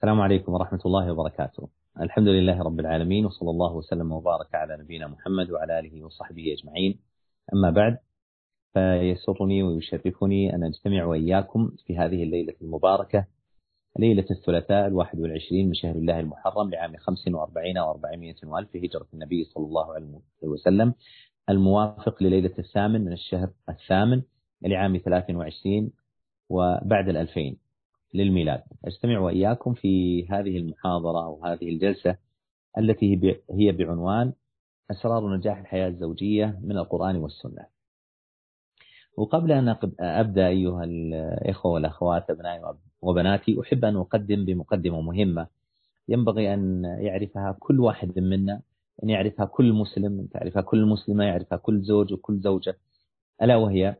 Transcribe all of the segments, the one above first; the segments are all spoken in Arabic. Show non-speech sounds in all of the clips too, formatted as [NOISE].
السلام عليكم ورحمة الله وبركاته. الحمد لله رب العالمين وصلى الله وسلم وبارك على نبينا محمد وعلى آله وصحبه أجمعين. أما بعد فيسرني ويشرفني أن أجتمع وإياكم في هذه الليلة المباركة ليلة الثلاثاء الواحد والعشرين من شهر الله المحرم لعام خمس وأربعين وأربعمائة وألف هجرة النبي صلى الله عليه وسلم الموافق لليلة الثامن من الشهر الثامن لعام ثلاث وعشرين وبعد الألفين. للميلاد. أجتمع وإياكم في هذه المحاضرة أو هذه الجلسة التي هي بعنوان أسرار نجاح الحياة الزوجية من القرآن والسنة. وقبل أن أبدأ أيها الإخوة والأخوات أبنائي وبناتي أحب أن أقدم بمقدمة مهمة ينبغي أن يعرفها كل واحد منا أن يعرفها كل مسلم تعرفها كل مسلمة يعرفها كل زوج وكل زوجة ألا وهي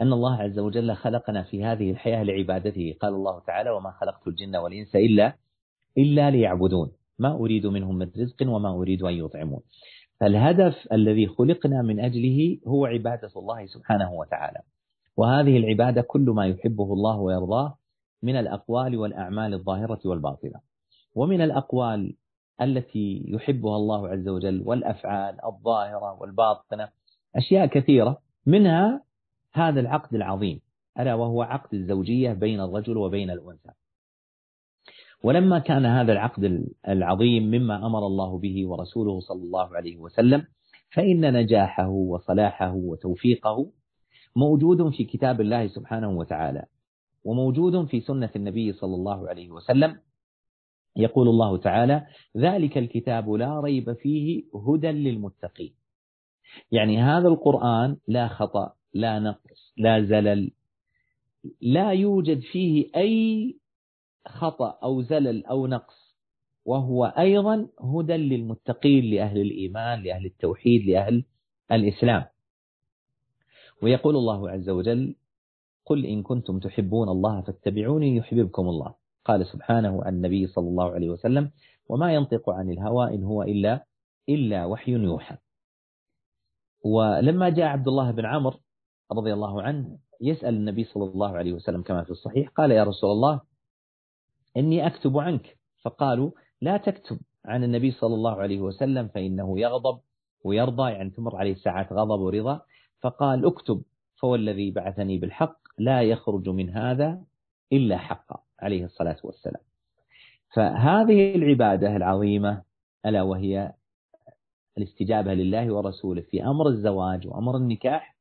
أن الله عز وجل خلقنا في هذه الحياة لعبادته. قال الله تعالى وما خلقت الجن والإنس إلا إلا ليعبدون. ما أريد منهم من رزق وما أريد أن يطعمون. فالهدف الذي خلقنا من أجله هو عبادة الله سبحانه وتعالى. وهذه العبادة كل ما يحبه الله ويرضاه من الأقوال والأعمال الظاهرة والباطنة. ومن الأقوال التي يحبها الله عز وجل والأفعال الظاهرة والباطنة أشياء كثيرة منها هذا العقد العظيم ألا وهو عقد الزوجية بين الرجل وبين الأنثى. ولما كان هذا العقد العظيم مما أمر الله به ورسوله صلى الله عليه وسلم فإن نجاحه وصلاحه وتوفيقه موجود في كتاب الله سبحانه وتعالى وموجود في سنة النبي صلى الله عليه وسلم. يقول الله تعالى ذلك الكتاب لا ريب فيه هدى للمتقين. يعني هذا القرآن لا خطأ لا نقص لا زلل. لا يوجد فيه أي خطأ أو زلل أو نقص. وهو أيضا هدى للمتقين لأهل الإيمان لأهل التوحيد لأهل الإسلام. ويقول الله عز وجل قل إن كنتم تحبون الله فاتبعوني يحببكم الله. قال سبحانه عن النبي صلى الله عليه وسلم وما ينطق عن الهوى إن هو إلا إلا وحي يوحى. ولما جاء عبد الله بن عمرو رضي الله عنه يسأل النبي صلى الله عليه وسلم كما في الصحيح قال يا رسول الله إني أكتب عنك. فقالوا لا تكتب عن النبي صلى الله عليه وسلم فإنه يغضب ويرضى يعني تمر عليه ساعات غضب ورضا. فقال اكتب فوالذي بعثني بالحق لا يخرج من هذا إلا حقا عليه الصلاة والسلام. فهذه العبادة العظيمة ألا وهي الاستجابة لله ورسوله في أمر الزواج وأمر النكاح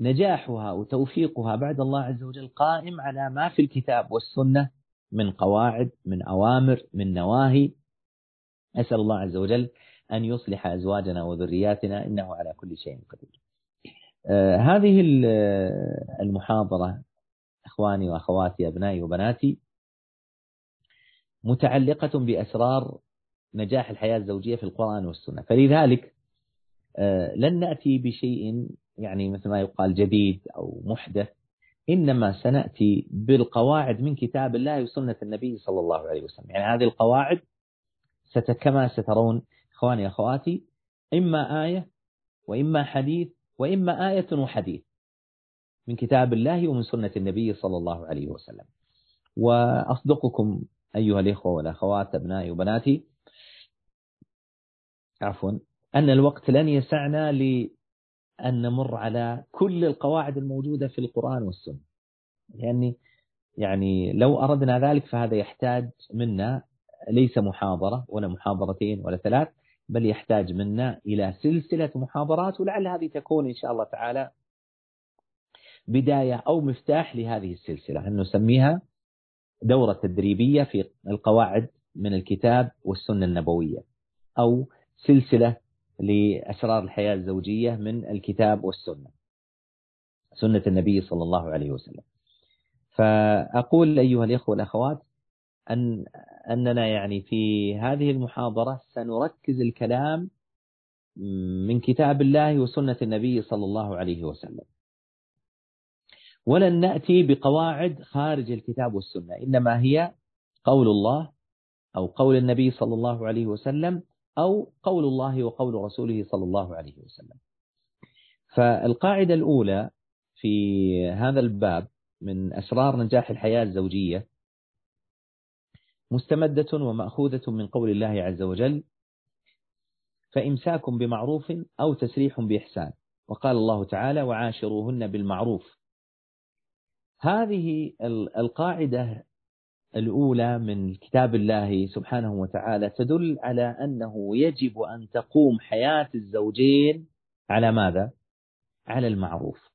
نجاحها وتوفيقها بعد الله عز وجل قائم على ما في الكتاب والسنة من قواعد من أوامر من نواهي. أسأل الله عز وجل أن يصلح أزواجنا وذرياتنا إنه على كل شيء قدير. آه هذه المحاضرة إخواني وأخواتي أبنائي وبناتي متعلقة بأسرار نجاح الحياة الزوجية في القرآن والسنة. فلذلك آه لن نأتي بشيء يعني مثل ما يقال جديد أو محدث إنما سنأتي بالقواعد من كتاب الله وسنة النبي صلى الله عليه وسلم. يعني هذه القواعد كما سترون إخواني أخواتي إما آية وإما حديث وإما آية وحديث من كتاب الله ومن سنة النبي صلى الله عليه وسلم. وأصدقكم أيها الإخوة والأخوات أبنائي وبناتي عفوا أن الوقت لن يسعنا أن نمر على كل القواعد الموجودة في القرآن والسنة. يعني يعني لو أردنا ذلك فهذا يحتاج منا ليس محاضرة ولا محاضرتين ولا ثلاث بل يحتاج منا إلى سلسلة محاضرات ولعل هذه تكون إن شاء الله تعالى بداية أو مفتاح لهذه السلسلة. أن نسميها دورة تدريبية في القواعد من الكتاب والسنة النبوية أو سلسلة لأسرار الحياة الزوجية من الكتاب والسنة. سنة النبي صلى الله عليه وسلم. فأقول أيها الإخوة والأخوات أن أننا يعني في هذه المحاضرة سنركز الكلام من كتاب الله وسنة النبي صلى الله عليه وسلم. ولن نأتي بقواعد خارج الكتاب والسنة إنما هي قول الله أو قول النبي صلى الله عليه وسلم أو قول الله وقول رسوله صلى الله عليه وسلم. فالقاعدة الأولى في هذا الباب من أسرار نجاح الحياة الزوجية مستمدة ومأخوذة من قول الله عز وجل فإمساك بمعروف أو تسريح بإحسان. وقال الله تعالى وعاشروهن بالمعروف. هذه القاعدة الأولى من كتاب الله سبحانه وتعالى تدل على أنه يجب أن تقوم حياة الزوجين على ماذا؟ على المعروف.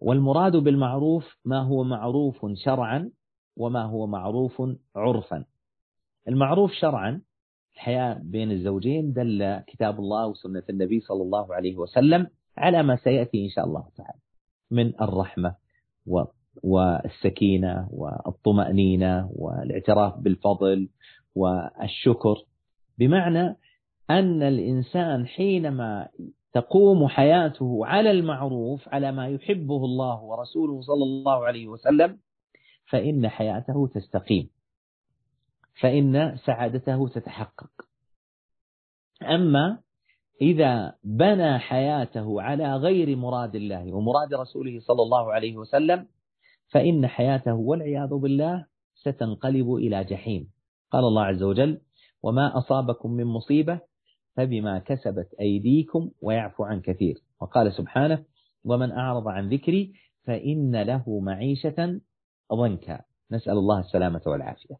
والمراد بالمعروف ما هو معروف شرعا وما هو معروف عرفا. المعروف شرعا الحياة بين الزوجين دل كتاب الله وسنة النبي صلى الله عليه وسلم على ما سيأتي إن شاء الله تعالى من الرحمة والسكينة والطمأنينة والاعتراف بالفضل والشكر. بمعنى أن الإنسان حينما تقوم حياته على المعروف على ما يحبه الله ورسوله صلى الله عليه وسلم فإن حياته تستقيم. فإن سعادته تتحقق. أما إذا بنى حياته على غير مراد الله ومراد رسوله صلى الله عليه وسلم فإن حياته والعياذ بالله ستنقلب إلى جحيم. قال الله عز وجل وما أصابكم من مصيبة فبما كسبت أيديكم ويعفو عن كثير. وقال سبحانه ومن أعرض عن ذكري فإن له معيشة ضنكا. نسأل الله السلامة والعافية.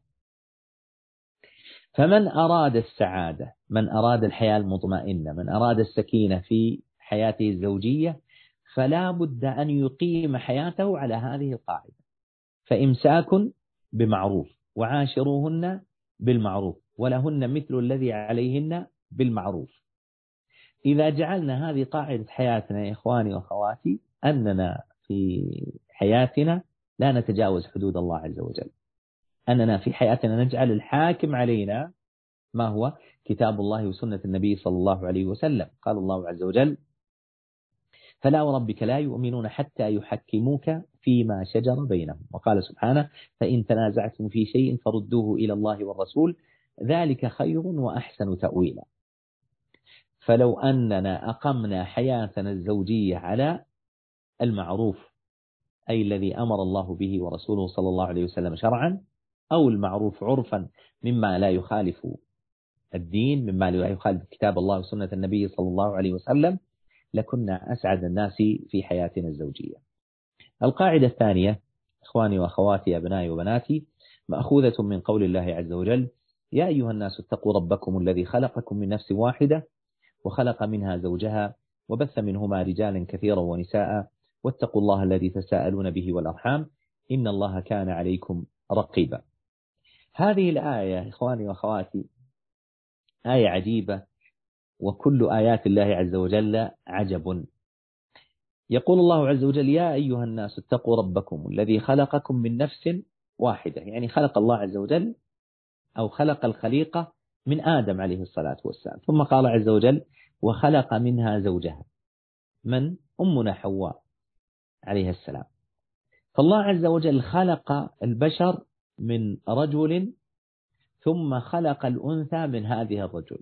فمن أراد السعادة؟ من أراد الحياة المطمئنة؟ من أراد السكينة في حياته الزوجية؟ فلا بد أن يقيم حياته على هذه القاعدة. فإمساك بمعروف وعاشروهن بالمعروف ولهن مثل الذي عليهن بالمعروف. إذا جعلنا هذه قاعدة حياتنا يا إخواني وأخواتي أننا في حياتنا لا نتجاوز حدود الله عز وجل. أننا في حياتنا نجعل الحاكم علينا ما هو؟ كتاب الله وسنة النبي صلى الله عليه وسلم. قال الله عز وجل فلا وربك لا يؤمنون حتى يحكموك فيما شجر بينهم. وقال سبحانه فإن تنازعتم في شيء فردوه إلى الله والرسول ذلك خير وأحسن تأويلا. فلو أننا أقمنا حياتنا الزوجية على المعروف أي الذي أمر الله به ورسوله صلى الله عليه وسلم شرعا أو المعروف عرفا مما لا يخالف الدين مما لا يخالف كتاب الله وسنة النبي صلى الله عليه وسلم لكنا أسعد الناس في حياتنا الزوجية. القاعدة الثانية إخواني وأخواتي أبنائي وبناتي مأخوذة من قول الله عز وجل يا أيها الناس اتقوا ربكم الذي خلقكم من نفس واحدة وخلق منها زوجها وبث منهما رجالا كثيرا ونساء واتقوا الله الذي تساءلون به والأرحام إن الله كان عليكم رقيبا. هذه الآية إخواني وأخواتي آية عجيبة وكل آيات الله عز وجل عجب. يقول الله عز وجل يا أيها الناس اتقوا ربكم الذي خلقكم من نفس واحدة يعني خلق الله عز وجل أو خلق الخليقة من آدم عليه الصلاة والسلام ثم قال عز وجل وخلق منها زوجها من؟ أمنا حواء عليه السلام. فالله عز وجل خلق البشر من رجل ثم خلق الأنثى من هذه الرجل.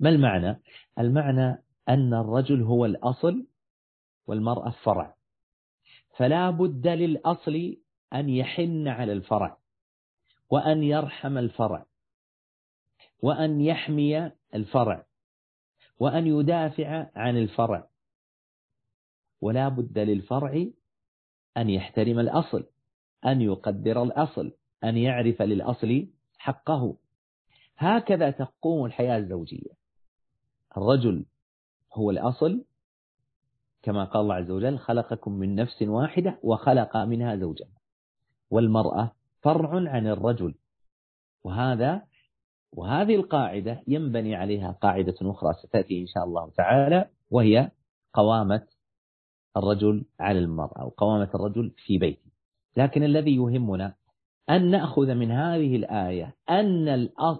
ما المعنى؟ المعنى أن الرجل هو الأصل والمرأة فرع فلا بد للأصل أن يحن على الفرع وأن يرحم الفرع وأن يحمي الفرع وأن يدافع عن الفرع. ولا بد للفرع أن يحترم الأصل أن يقدر الأصل أن يعرف للأصل حقه. هكذا تقوم الحياة الزوجية. الرجل هو الأصل كما قال الله عز وجل خلقكم من نفس واحدة وخلق منها زوجها. والمرأة فرع عن الرجل. وهذا وهذه القاعدة ينبني عليها قاعدة أخرى ستأتي إن شاء الله تعالى وهي قوامة الرجل على المرأة أو قوامة الرجل في بيته. لكن الذي يهمنا أن نأخذ من هذه الآية أن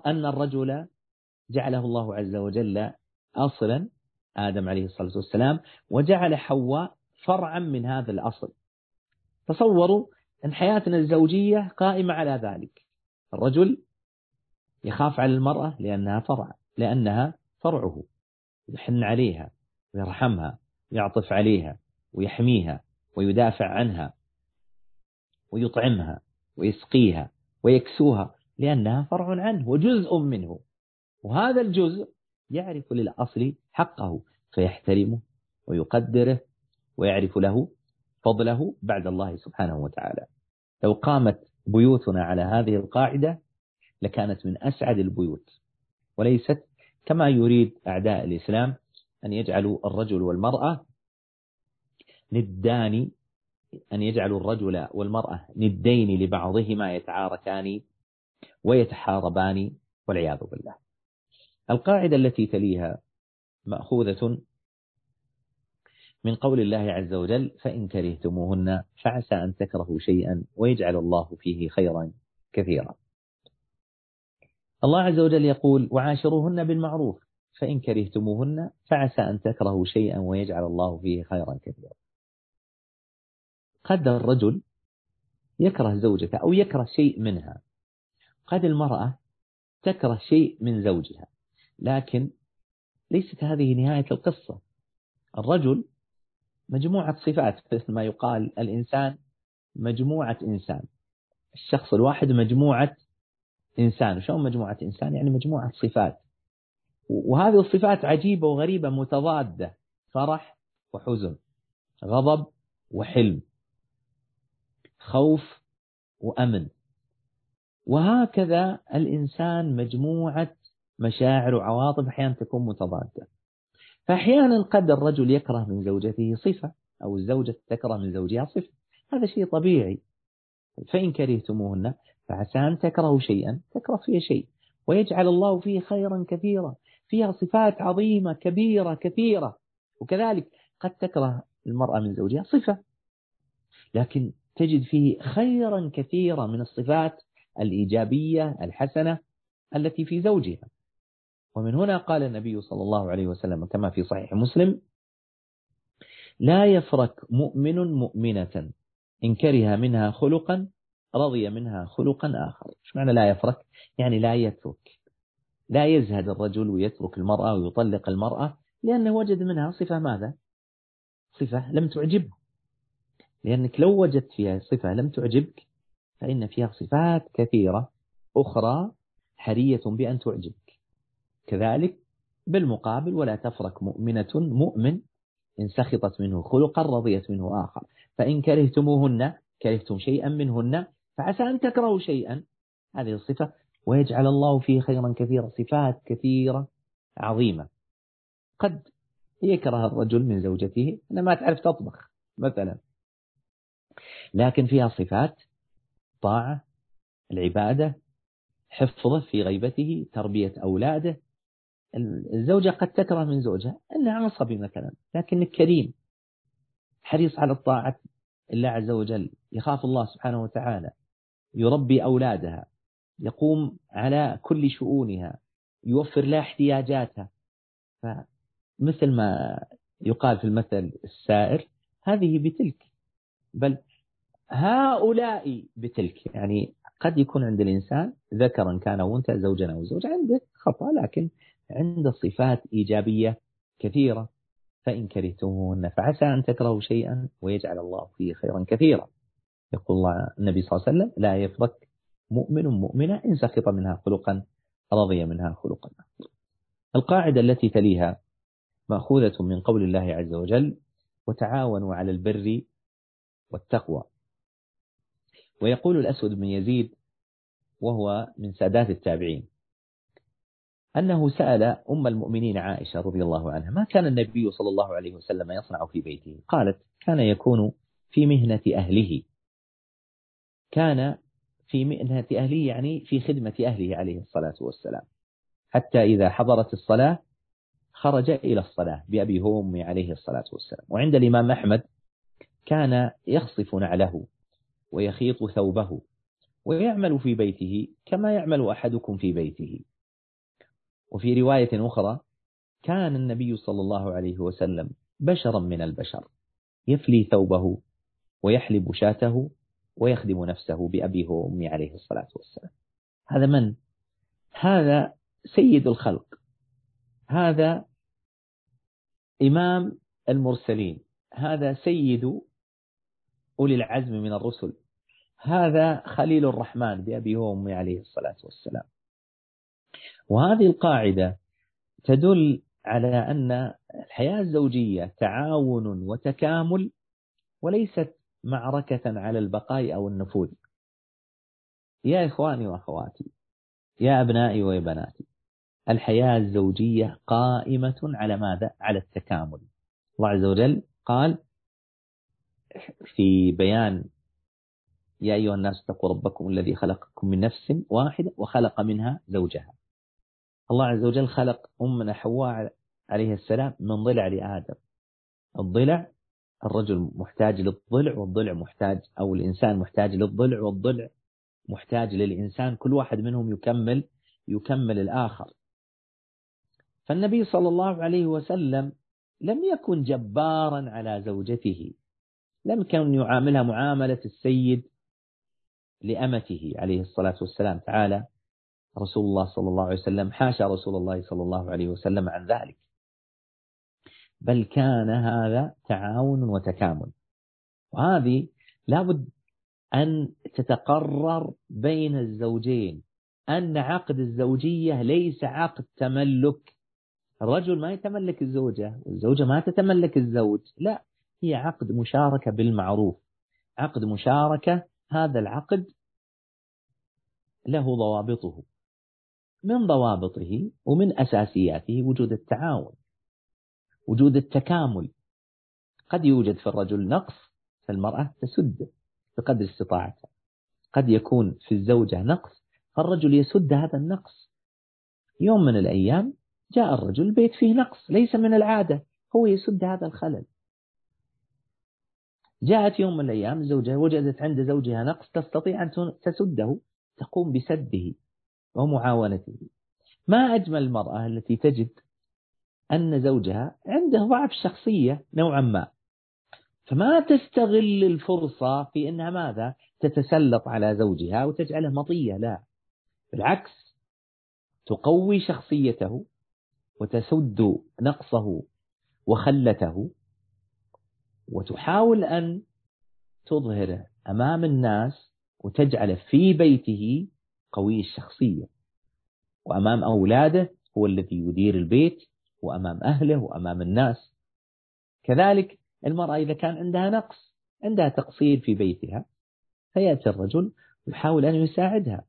أن الرجل جعله الله عز وجل أصلا آدم عليه الصلاة والسلام وجعل حواء فرعا من هذا الأصل. تصوروا أن حياتنا الزوجية قائمة على ذلك. الرجل يخاف على المرأة لأنها فرع لأنها فرعه. يحن عليها ويرحمها ويعطف عليها ويحميها ويدافع عنها ويطعمها ويسقيها ويكسوها لأنها فرع عنه وجزء منه. وهذا الجزء يعرف للأصل حقه فيحترمه ويقدره ويعرف له فضله بعد الله سبحانه وتعالى. لو قامت بيوتنا على هذه القاعدة لكانت من أسعد البيوت. وليست كما يريد أعداء الإسلام أن يجعلوا الرجل والمرأة ندان أن يجعلوا الرجل والمرأة ندين لبعضهما يتعاركان ويتحاربان والعياذ بالله. القاعدة التي تليها مأخوذة من قول الله عز وجل فإن كرهتموهن فعسى أن تكرهوا شيئا ويجعل الله فيه خيرا كثيرا. الله عز وجل يقول وعاشروهن بالمعروف فإن كرهتموهن فعسى أن تكرهوا شيئا ويجعل الله فيه خيرا كثيرا. قد الرجل يكره زوجته أو يكره شيء منها. قد المرأة تكره شيء من زوجها. لكن ليست هذه نهاية القصة. الرجل مجموعة صفات مثل ما يقال الإنسان مجموعة إنسان. الشخص الواحد مجموعة إنسان. وشون مجموعة إنسان؟ يعني مجموعة صفات. وهذه الصفات عجيبة وغريبة متضادة فرح وحزن غضب وحلم خوف وأمن. وهكذا الإنسان مجموعة مشاعر وعواطف أحيانا تكون متضادة. فأحيانا قد الرجل يكره من زوجته صفة أو الزوجة تكره من زوجها صفة. هذا شيء طبيعي. فإن كرهتموهن فعسى أن تكرهوا شيئا تكره فيه شيء. ويجعل الله فيه خيرا كثيرا. فيها صفات عظيمة كبيرة كثيرة. وكذلك قد تكره المرأة من زوجها صفة. لكن تجد فيه خيرا كثيرا من الصفات الإيجابية الحسنة التي في زوجها. ومن هنا قال النبي صلى الله عليه وسلم كما في صحيح مسلم لا يفرك مؤمن مؤمنة إن كره منها خلقا رضي منها خلقا آخر. إيش معنى لا يفرك؟ يعني لا يترك. لا يزهد الرجل ويترك المرأة ويطلق المرأة لأنه وجد منها صفة ماذا؟ صفة لم تعجبه. لأنك لو وجدت فيها صفة لم تعجبك فإن فيها صفات كثيرة أخرى حرية بأن تعجبك كذلك بالمقابل ولا تفرك مؤمنة مؤمن إن سخطت منه خلقا رضيت منه آخر. فإن كرهتموهن كرهتم شيئا منهن فعسى أن تكرهوا شيئا. هذه الصفة ويجعل الله فيه خيرا كثيرا صفات كثيرة عظيمة. قد يكره الرجل من زوجته أنها ما تعرف تطبخ مثلا. لكن فيها صفات طاعة العبادة حفظه في غيبته تربية أولاده الزوجة قد تكره من زوجها. أنها عصبي مثلا. لكنك كريم حريص على الطاعة الله عز وجل يخاف الله سبحانه وتعالى يربي أولادها يقوم على كل شؤونها يوفر لها احتياجاتها. فمثل ما يقال في المثل السائر هذه بتلك. بل هؤلاء بتلك. يعني قد يكون عند الإنسان ذكرا كان أو أنثى زوجا أو زوج عنده خطأ. لكن عنده صفات إيجابية كثيرة فإن كرهتموهن فعسى أن تكرهوا شيئا ويجعل الله فيه خيرا كثيرا. يقول الله النبي صلى الله عليه وسلم لا يفرق مؤمن مؤمنة إن سخط منها خلقا رضي منها خلقا. القاعدة التي تليها مأخوذة من قول الله عز وجل وتعاونوا على البر والتقوى. ويقول الأسود بن يزيد وهو من سادات التابعين أنه سأل أم المؤمنين عائشة رضي الله عنها ما كان النبي صلى الله عليه وسلم يصنع في بيته؟ قالت كان يكون في مهنة أهله. كان في مهنة أهله يعني في خدمة أهله عليه الصلاة والسلام. حتى إذا حضرت الصلاة خرج إلى الصلاة بأبي هو أمي عليه الصلاة والسلام. وعند الإمام أحمد كان يخصف نعله ويخيط ثوبه ويعمل في بيته كما يعمل أحدكم في بيته. وفي رواية أخرى كان النبي صلى الله عليه وسلم بشرا من البشر يفلي ثوبه ويحلب شاته ويخدم نفسه بأبيه وأمي عليه الصلاة والسلام. هذا من؟ هذا سيد الخلق. هذا إمام المرسلين. هذا سيد أولي العزم من الرسل. هذا خليل الرحمن بأبي وأمي عليه الصلاة والسلام. وهذه القاعدة تدل على أن الحياة الزوجية تعاون وتكامل وليست معركة على البقاء أو النفوذ. يا إخواني وأخواتي يا أبنائي وبناتي الحياة الزوجية قائمة على ماذا؟ على التكامل. الله عز وجل قال في بيان يا أيها الناس اتقوا ربكم الذي خلقكم من نفس واحدة وخلق منها زوجها. الله عز وجل خلق أمنا حواء عليه السلام من ضلع لآدم. الضلع الرجل محتاج للضلع والضلع محتاج أو الإنسان محتاج للضلع والضلع محتاج للإنسان. كل واحد منهم يكمل يكمل الآخر. فالنبي صلى الله عليه وسلم لم يكن جبارا على زوجته. لم يكن يعاملها معاملة السيد لأمته عليه الصلاة والسلام. تعالى رسول الله صلى الله عليه وسلم حاشا رسول الله صلى الله عليه وسلم عن ذلك. بل كان هذا تعاون وتكامل. وهذه لابد أن تتقرر بين الزوجين. أن عقد الزوجية ليس عقد تملك. الرجل ما يتملك الزوجة والزوجة ما تتملك الزوج. لا هي عقد مشاركة بالمعروف. عقد مشاركة هذا العقد له ضوابطه. من ضوابطه ومن أساسياته وجود التعاون وجود التكامل. قد يوجد في الرجل نقص فالمرأة تسد بقدر استطاعتها. قد يكون في الزوجة نقص فالرجل يسد هذا النقص. يوم من الأيام جاء الرجل بيت فيه نقص ليس من العادة هو يسد هذا الخلل. جاءت يوم من الأيام الزوجة وجدت عند زوجها نقص تستطيع أن تسده تقوم بسده. ومعاونته. ما أجمل المرأة التي تجد أن زوجها عنده ضعف شخصية نوعا ما. فما تستغل الفرصة في أنها ماذا؟ تتسلط على زوجها وتجعله مطية لا. بالعكس تقوي شخصيته وتسد نقصه وخلته وتحاول أن تظهره أمام الناس وتجعله في بيته قوي الشخصية. وأمام أولاده هو الذي يدير البيت وأمام أهله وأمام الناس. كذلك المرأة إذا كان عندها نقص عندها تقصير في بيتها فيأتي الرجل يحاول أن يساعدها.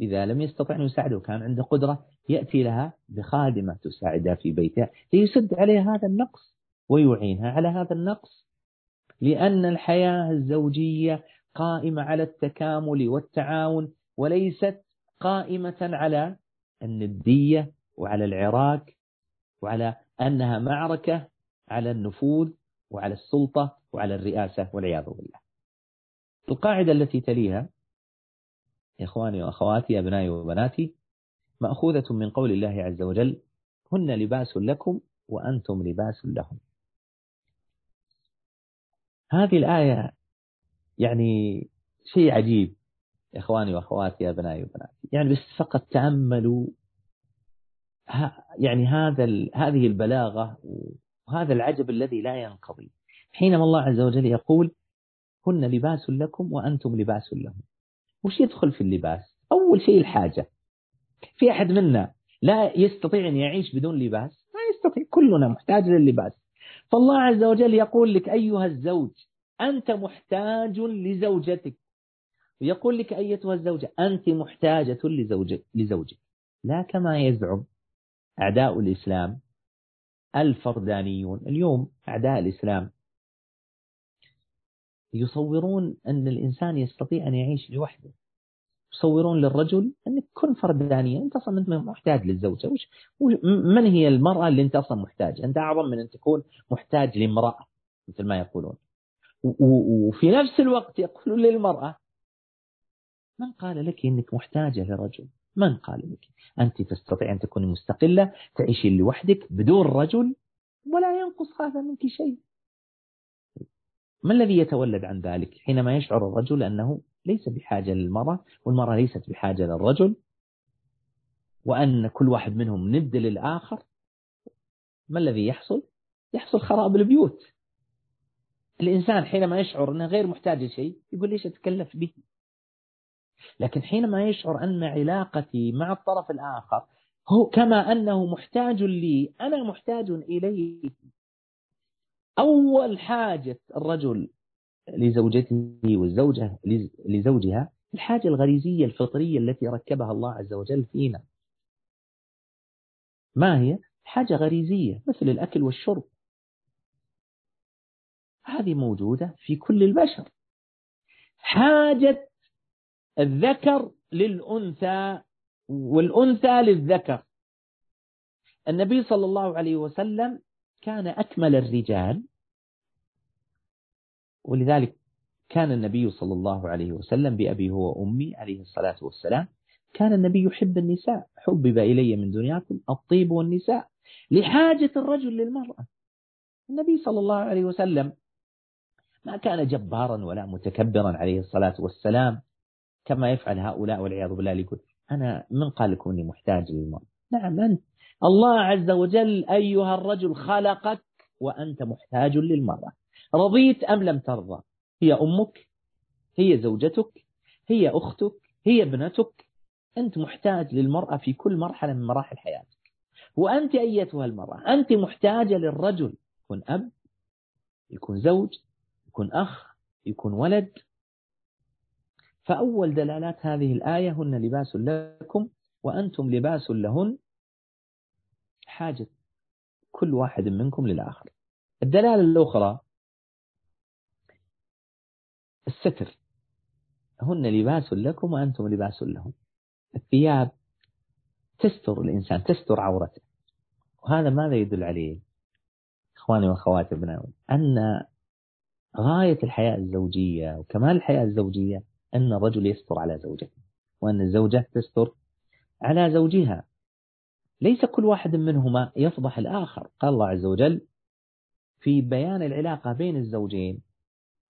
إذا لم يستطع أن يساعده وكان عنده قدرة يأتي لها بخادمة تساعدها في بيتها ليسد عليها هذا النقص ويعينها على هذا النقص. لأن الحياة الزوجية قائمة على التكامل والتعاون وليست قائمة على الندية وعلى العراك وعلى أنها معركة على النفوذ وعلى السلطة وعلى الرئاسة والعياذ بالله. القاعدة التي تليها إخواني وأخواتي أبنائي وبناتي مأخوذة من قول الله عز وجل هن لباس لكم وأنتم لباس لهم. هذه الآية يعني شيء عجيب. إخواني وأخواتي أبنائي وبناتي. يعني بس فقط تأملوا يعني هذا هذه البلاغة وهذا العجب الذي لا ينقضي. حينما الله عز وجل يقول هن لباس لكم وأنتم لباس لهم. وش يدخل في اللباس؟ أول شيء الحاجة. في أحد منا لا يستطيع أن يعيش بدون لباس؟ ما يستطيع كلنا محتاج للباس فالله عز وجل يقول لك أيها الزوج أنت محتاج لزوجتك. ويقول لك أيتها الزوجة أنت محتاجة لزوجك, لزوجك. لا كما يزعم أعداء الإسلام الفردانيون. اليوم أعداء الإسلام يصورون أن الإنسان يستطيع أن يعيش لوحده. يصورون للرجل أنك كن فردانية أنت أصلا أنت محتاج للزوجة. وش من هي المرأة اللي أنت أصلا محتاج؟ أنت أعظم من أن تكون محتاج لامرأة مثل ما يقولون. وفي نفس الوقت يقولون للمرأة من قال لك أنك محتاجة لرجل؟ من قال لك؟ أنت تستطيع أن تكوني مستقلة تعيشي لوحدك بدون رجل ولا ينقص هذا منك شيء. ما الذي يتولد عن ذلك؟ حينما يشعر الرجل أنه ليس بحاجة للمرأة والمرأة ليست بحاجة للرجل وأن كل واحد منهم ند للآخر ما الذي يحصل؟ يحصل خراب البيوت. الإنسان حينما يشعر أنه غير محتاج لشيء يقول ليش أتكلف به؟ لكن حينما يشعر أن علاقتي مع الطرف الآخر هو كما أنه محتاج لي أنا محتاج إليه. أول حاجة الرجل لزوجته والزوجة لزوجها الحاجة الغريزية الفطرية التي ركبها الله عز وجل فينا. ما هي؟ حاجة غريزية مثل الأكل والشرب. هذه موجودة في كل البشر. حاجة الذكر للأنثى والأنثى للذكر. النبي صلى الله عليه وسلم كان أكمل الرجال ولذلك كان النبي صلى الله عليه وسلم بأبي هو وأمي عليه الصلاة والسلام كان النبي يحب النساء حبب إلي من دنياكم الطيب والنساء لحاجة الرجل للمرأة. النبي صلى الله عليه وسلم ما كان جبارا ولا متكبرا عليه الصلاة والسلام كما يفعل هؤلاء والعياذ بالله يقول أنا من قال لكم أني محتاج للمرأة نعم أنت. الله عز وجل أيها الرجل خلقك وأنت محتاج للمرأة رضيت أم لم ترضى؟ هي أمك هي زوجتك هي أختك هي ابنتك. أنت محتاج للمرأة في كل مرحلة من مراحل حياتك. وأنت أيتها المرأة أنت محتاجة للرجل. يكون أب يكون زوج يكون أخ يكون ولد. فأول دلالات هذه الآية هن لباس لكم وأنتم لباس لهن حاجة كل واحد منكم للآخر. الدلالة الأخرى الستر. هن لباس لكم وأنتم لباس لهم. الثياب تستر الإنسان تستر عورته. وهذا ماذا يدل عليه؟ إخواني وأخواتي ابنائي أن غاية الحياة الزوجية وكمال الحياة الزوجية أن الرجل يستر على زوجته وأن الزوجة تستر على زوجها. ليس كل واحد منهما يفضح الآخر. قال الله عز وجل في بيان العلاقة بين الزوجين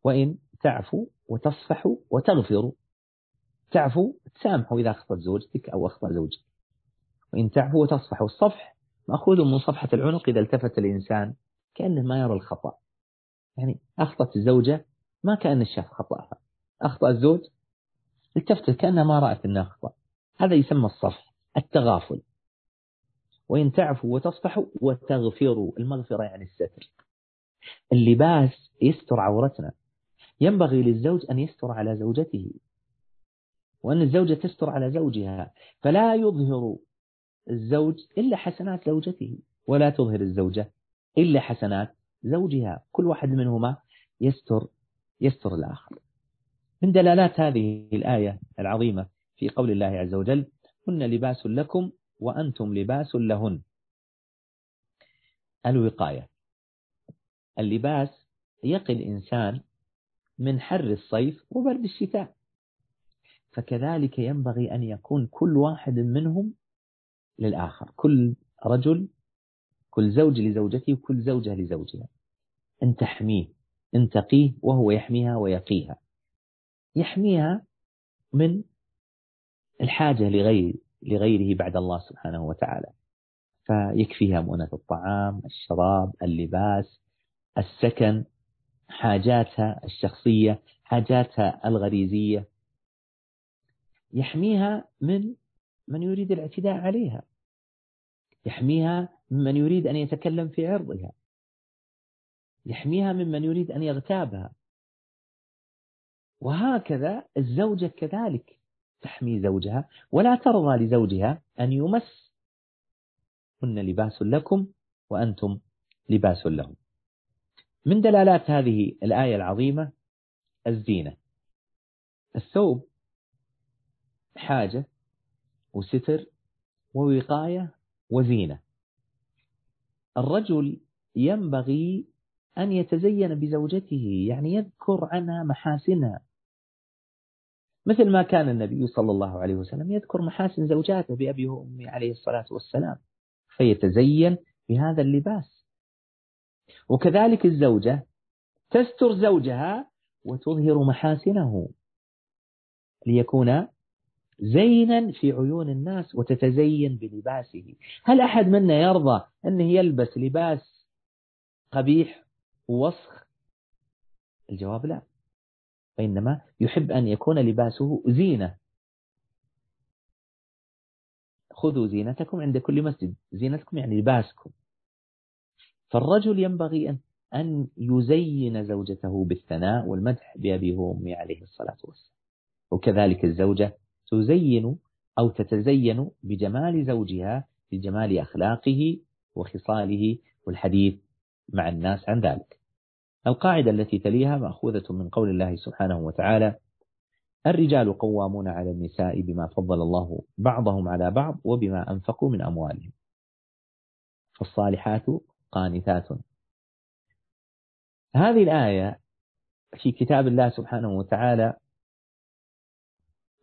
وإن تعفوا وتصفحوا وتغفروا تعفوا تسامحوا إذا أخطأت زوجتك أو أخطأ زوجك. وإن تعفوا وتصفحوا الصفح مأخوذ من صفحة العنق إذا التفت الإنسان كأنه ما يرى الخطأ. يعني أخطأت الزوجة ما كأن الشاف خطأها. أخطأ الزوج التفت كأنها ما رأت أنه أخطأ. هذا يسمى الصفح التغافل. وإن تعفوا وتصفحوا وتغفروا المغفرة يعني الستر. اللباس يستر عورتنا. ينبغي للزوج أن يستر على زوجته. وأن الزوجة تستر على زوجها. فلا يظهر الزوج إلا حسنات زوجته. ولا تظهر الزوجة إلا حسنات زوجها. كل واحد منهما يستر يستر الآخر. من دلالات هذه الآية العظيمة في قول الله عز وجل هن لباس لكم وأنتم لباس لهن. الوقاية. اللباس يقي الإنسان من حر الصيف وبرد الشتاء. فكذلك ينبغي أن يكون كل واحد منهم للآخر. كل رجل كل زوج لزوجته وكل زوجة لزوجها. أن تحميه أن تقيه وهو يحميها ويقيها. يحميها من الحاجة لغير لغيره بعد الله سبحانه وتعالى. فيكفيها مؤنة الطعام الشراب اللباس السكن حاجاتها الشخصية حاجاتها الغريزية. يحميها من من يريد الاعتداء عليها. يحميها ممن يريد أن يتكلم في عرضها. يحميها ممن يريد أن يغتابها. وهكذا الزوجة كذلك تحمي زوجها ولا ترضى لزوجها أن يمس. هن لباس لكم وأنتم لباس لهم. من دلالات هذه الآية العظيمة؟ الزينة. الثوب حاجة وستر ووقاية وزينة. الرجل ينبغي أن يتزين بزوجته يعني يذكر عنها محاسنها. مثل ما كان النبي صلى الله عليه وسلم يذكر محاسن زوجاته بأبي وأمي عليه الصلاة والسلام فيتزين بهذا اللباس. وكذلك الزوجة تستر زوجها وتظهر محاسنه ليكون زينا في عيون الناس وتتزين بلباسه. هل أحد منا يرضى أنه يلبس لباس قبيح ووسخ؟ الجواب لا. وإنما يحب أن يكون لباسه زينة. خذوا زينتكم عند كل مسجد. زينتكم يعني لباسكم. فالرجل ينبغي أن أن يزين زوجته بالثناء والمدح بأبي وأمي عليه الصلاة والسلام. وكذلك الزوجة تزين أو تتزين بجمال زوجها بجمال أخلاقه وخصاله والحديث مع الناس عن ذلك. القاعدة التي تليها مأخوذة من قول الله سبحانه وتعالى الرجال قوامون على النساء بما فضل الله بعضهم على بعض وبما أنفقوا من أموالهم. فالصالحات قانتات. هذه الآية في كتاب الله سبحانه وتعالى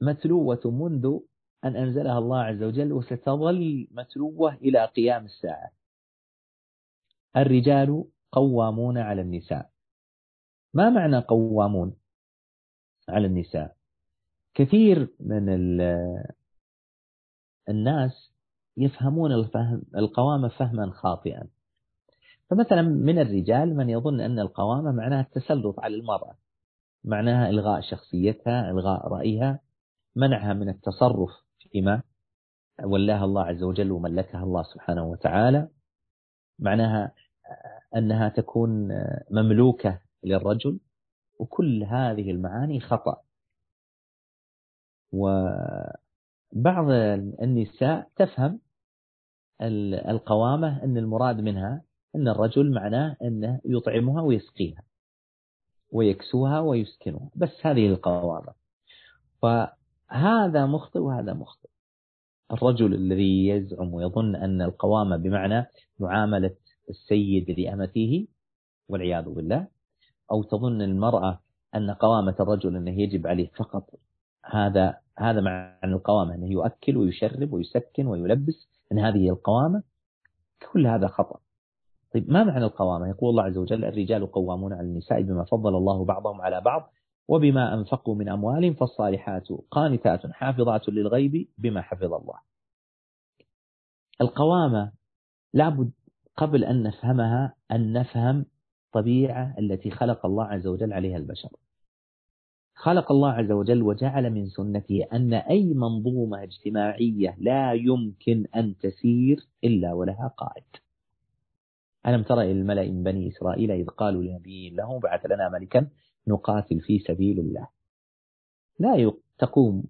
متلوة منذ أن أنزلها الله عز وجل وستظل متلوة إلى قيام الساعة. الرجال قوامون على النساء. ما معنى قوامون على النساء؟ كثير من الناس يفهمون الفهم القوامة فهما خاطئا. فمثلا من الرجال من يظن أن القوامة معناها التسلط على المرأة معناها إلغاء شخصيتها إلغاء رأيها منعها من التصرف فيما ولاها الله عز وجل وملكها الله سبحانه وتعالى معناها أنها تكون مملوكة للرجل وكل هذه المعاني خطأ. وبعض النساء تفهم القوامة أن المراد منها أن الرجل معناه أنه يطعمها ويسقيها ويكسوها ويسكنها. بس هذه القوامة. فهذا مخطئ وهذا مخطئ. الرجل الذي يزعم ويظن أن القوامة بمعنى معاملة السيد لأمته والعياذ بالله أو تظن المرأة أن قوامة الرجل أنه يجب عليه فقط. هذا هذا معنى القوامة أنه يؤكل ويشرب ويسكن ويلبس أن هذه القوامة. كل هذا خطأ. طيب ما معنى القوامة؟ يقول الله عز وجل الرجال قوامون على النساء بما فضل الله بعضهم على بعض وبما أنفقوا من أموالهم فالصالحات قانتات حافظات للغيب بما حفظ الله. القوامة لابد قبل أن نفهمها أن نفهم طبيعة التي خلق الله عز وجل عليها البشر. خلق الله عز وجل وجعل من سنته أن أي منظومة اجتماعية لا يمكن أن تسير إلا ولها قائد. ألم تر إلى الملأ من بني إسرائيل إذ قالوا لنبي له بعث لنا ملكا نقاتل في سبيل الله. لا تقوم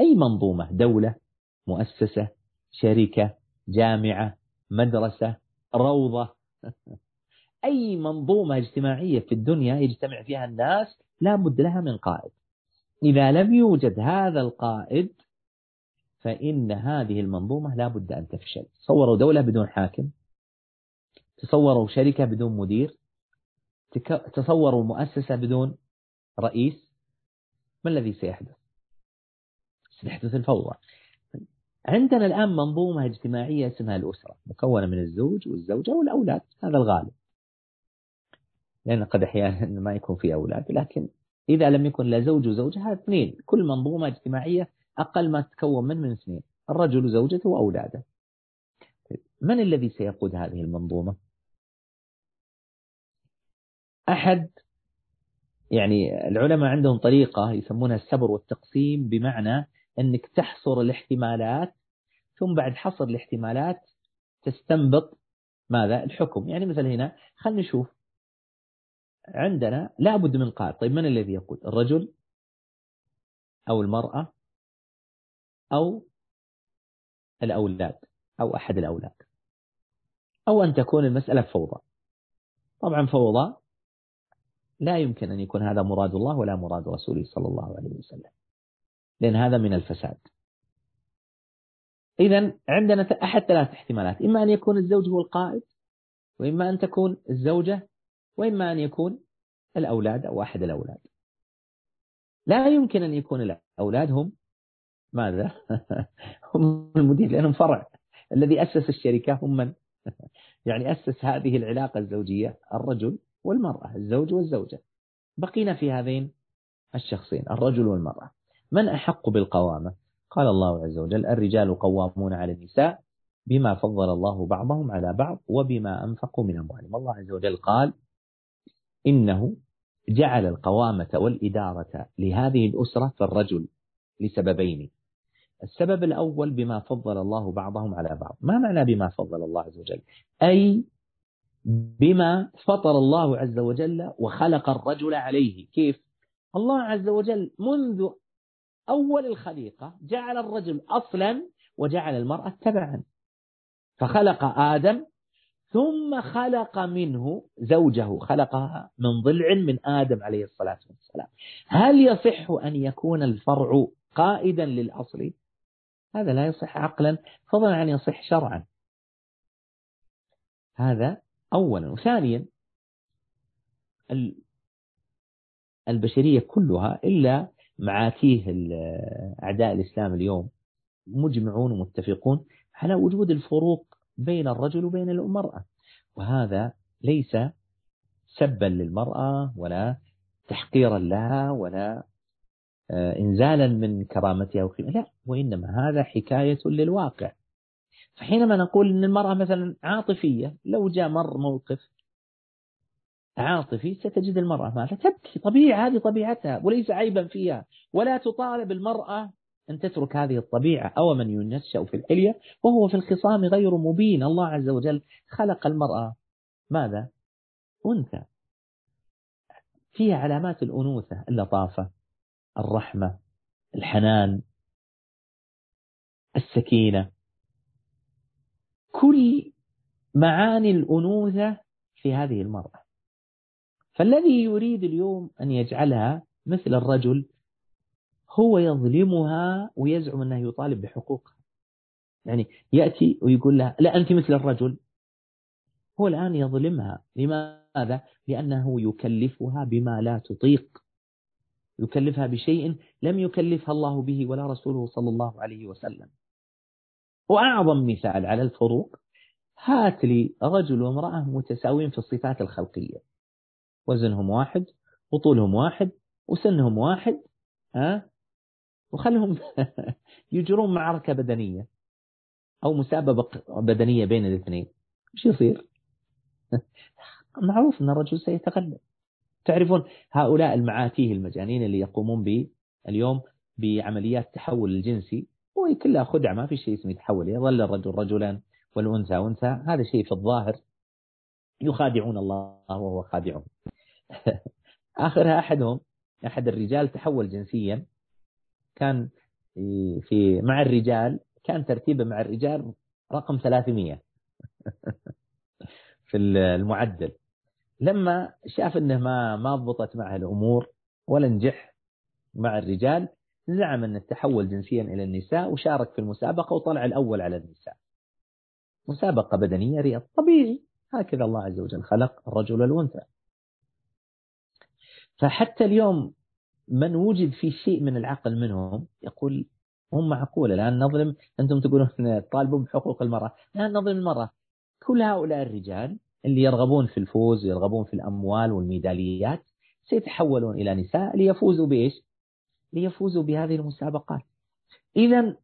أي منظومة دولة مؤسسة شركة جامعة مدرسة روضة. [LAUGHS] أي منظومة اجتماعية في الدنيا يجتمع فيها الناس لا بد لها من قائد. إذا لم يوجد هذا القائد فإن هذه المنظومة لا بد أن تفشل. تصوروا دولة بدون حاكم تصوروا شركة بدون مدير تصوروا مؤسسة بدون رئيس ما الذي سيحدث؟ سيحدث الفوضى. عندنا الآن منظومة اجتماعية اسمها الأسرة مكونة من الزوج والزوجة والأولاد هذا الغالب. لأن قد أحيانا ما يكون في أولاد لكن إذا لم يكن لا زوج وزوجة اثنين. كل منظومة اجتماعية أقل ما تتكون من من اثنين الرجل وزوجته وأولاده. من الذي سيقود هذه المنظومة؟ أحد يعني العلماء عندهم طريقة يسمونها السبر والتقسيم بمعنى أنك تحصر الاحتمالات ثم بعد حصر الاحتمالات تستنبط ماذا؟ الحكم. يعني مثلا هنا خلينا نشوف عندنا لابد من قائد طيب من الذي يقود الرجل أو المرأة أو الأولاد أو أحد الأولاد. أو أن تكون المسألة فوضى. طبعا فوضى لا يمكن أن يكون هذا مراد الله ولا مراد رسوله صلى الله عليه وسلم لأن هذا من الفساد. إذا عندنا أحد ثلاث احتمالات إما أن يكون الزوج هو القائد وإما أن تكون الزوجة وإما أن يكون الأولاد أو أحد الأولاد. لا يمكن أن يكون الأولاد هم ماذا؟ [LAUGHS] هم المدير لأنهم فرع. الذي أسس الشركة هم من؟ [LAUGHS] يعني أسس هذه العلاقة الزوجية الرجل والمرأة الزوج والزوجة. بقينا في هذين الشخصين الرجل والمرأة. من أحق بالقوامة؟ قال الله عز وجل الرجال قوامون على النساء بما فضل الله بعضهم على بعض وبما أنفقوا من أموالهم. الله عز وجل قال إنه جعل القوامة والإدارة لهذه الأسرة في الرجل لسببين. السبب الأول بما فضل الله بعضهم على بعض. ما معنى بما فضل الله عز وجل؟ أي بما فطر الله عز وجل وخلق الرجل عليه. كيف؟ الله عز وجل منذ أول الخليقة جعل الرجل أصلا وجعل المرأة تبعا. فخلق آدم ثم خلق منه زوجه خلقها من ضلع من آدم عليه الصلاة والسلام. هل يصح أن يكون الفرع قائدا للأصل؟ هذا لا يصح عقلا فضلا عن يصح شرعا. هذا أولا. وثانيا البشرية كلها إلا معاتيه أعداء الإسلام اليوم مجمعون ومتفقون على وجود الفروق بين الرجل وبين المرأة. وهذا ليس سبا للمرأة ولا تحقيرا لها ولا آه، إنزالا من كرامتها وقيمة لا وإنما هذا حكاية للواقع. فحينما نقول أن المرأة مثلا عاطفية لو جاء مر موقف عاطفي ستجد المرأة ماذا تبكي طبيعة هذه طبيعتها وليس عيبا فيها. ولا تطالب المرأة أن تترك هذه الطبيعة أو من ينشأ في الحلية وهو في الخصام غير مبين. الله عز وجل خلق المرأة ماذا؟ أنثى. فيها علامات الأنوثة اللطافة الرحمة الحنان السكينة. كل معاني الأنوثة في هذه المرأة. فالذي يريد اليوم أن يجعلها مثل الرجل هو يظلمها ويزعم أنه يطالب بحقوقها. يعني يأتي ويقول لها لا أنت مثل الرجل. هو الآن يظلمها. لماذا؟ لأنه يكلفها بما لا تطيق. يكلفها بشيء لم يكلفها الله به ولا رسوله صلى الله عليه وسلم. وأعظم مثال على الفروق هات لي رجل وامرأة متساويين في الصفات الخلقية. وزنهم واحد وطولهم واحد وسنهم واحد ها؟ وخلهم [LAUGHS] يجرون معركة بدنية أو مسابقة بدنية بين الاثنين. إيش يصير؟ [LAUGHS] معروف أن الرجل سيتغلب. تعرفون هؤلاء المعاتيه المجانين اللي يقومون ب اليوم بعمليات التحول الجنسي هو كلها خدعة ما في شيء اسمه يتحول يظل الرجل رجلا والأنثى أنثى هذا شيء في الظاهر يخادعون الله وهو خادعهم. [LAUGHS] آخرها أحدهم أحد الرجال تحول جنسيا كان في مع الرجال كان ترتيبه مع الرجال رقم 300 [LAUGHS] في المعدل لما شاف إنه ما ما ضبطت معه الأمور ولا نجح مع الرجال زعم إنه تحول جنسيا إلى النساء وشارك في المسابقة وطلع الأول على النساء. مسابقة بدنية رياض طبيعي هكذا الله عز وجل خلق الرجل والأنثى. فحتى اليوم من وجد في شيء من العقل منهم يقول هم معقولة الآن نظلم أنتم تقولون طالبوا بحقوق المرأة الآن نظلم المرأة. كل هؤلاء الرجال اللي يرغبون في الفوز ويرغبون في الأموال والميداليات سيتحولون إلى نساء ليفوزوا بإيش؟ ليفوزوا بهذه المسابقات. إذا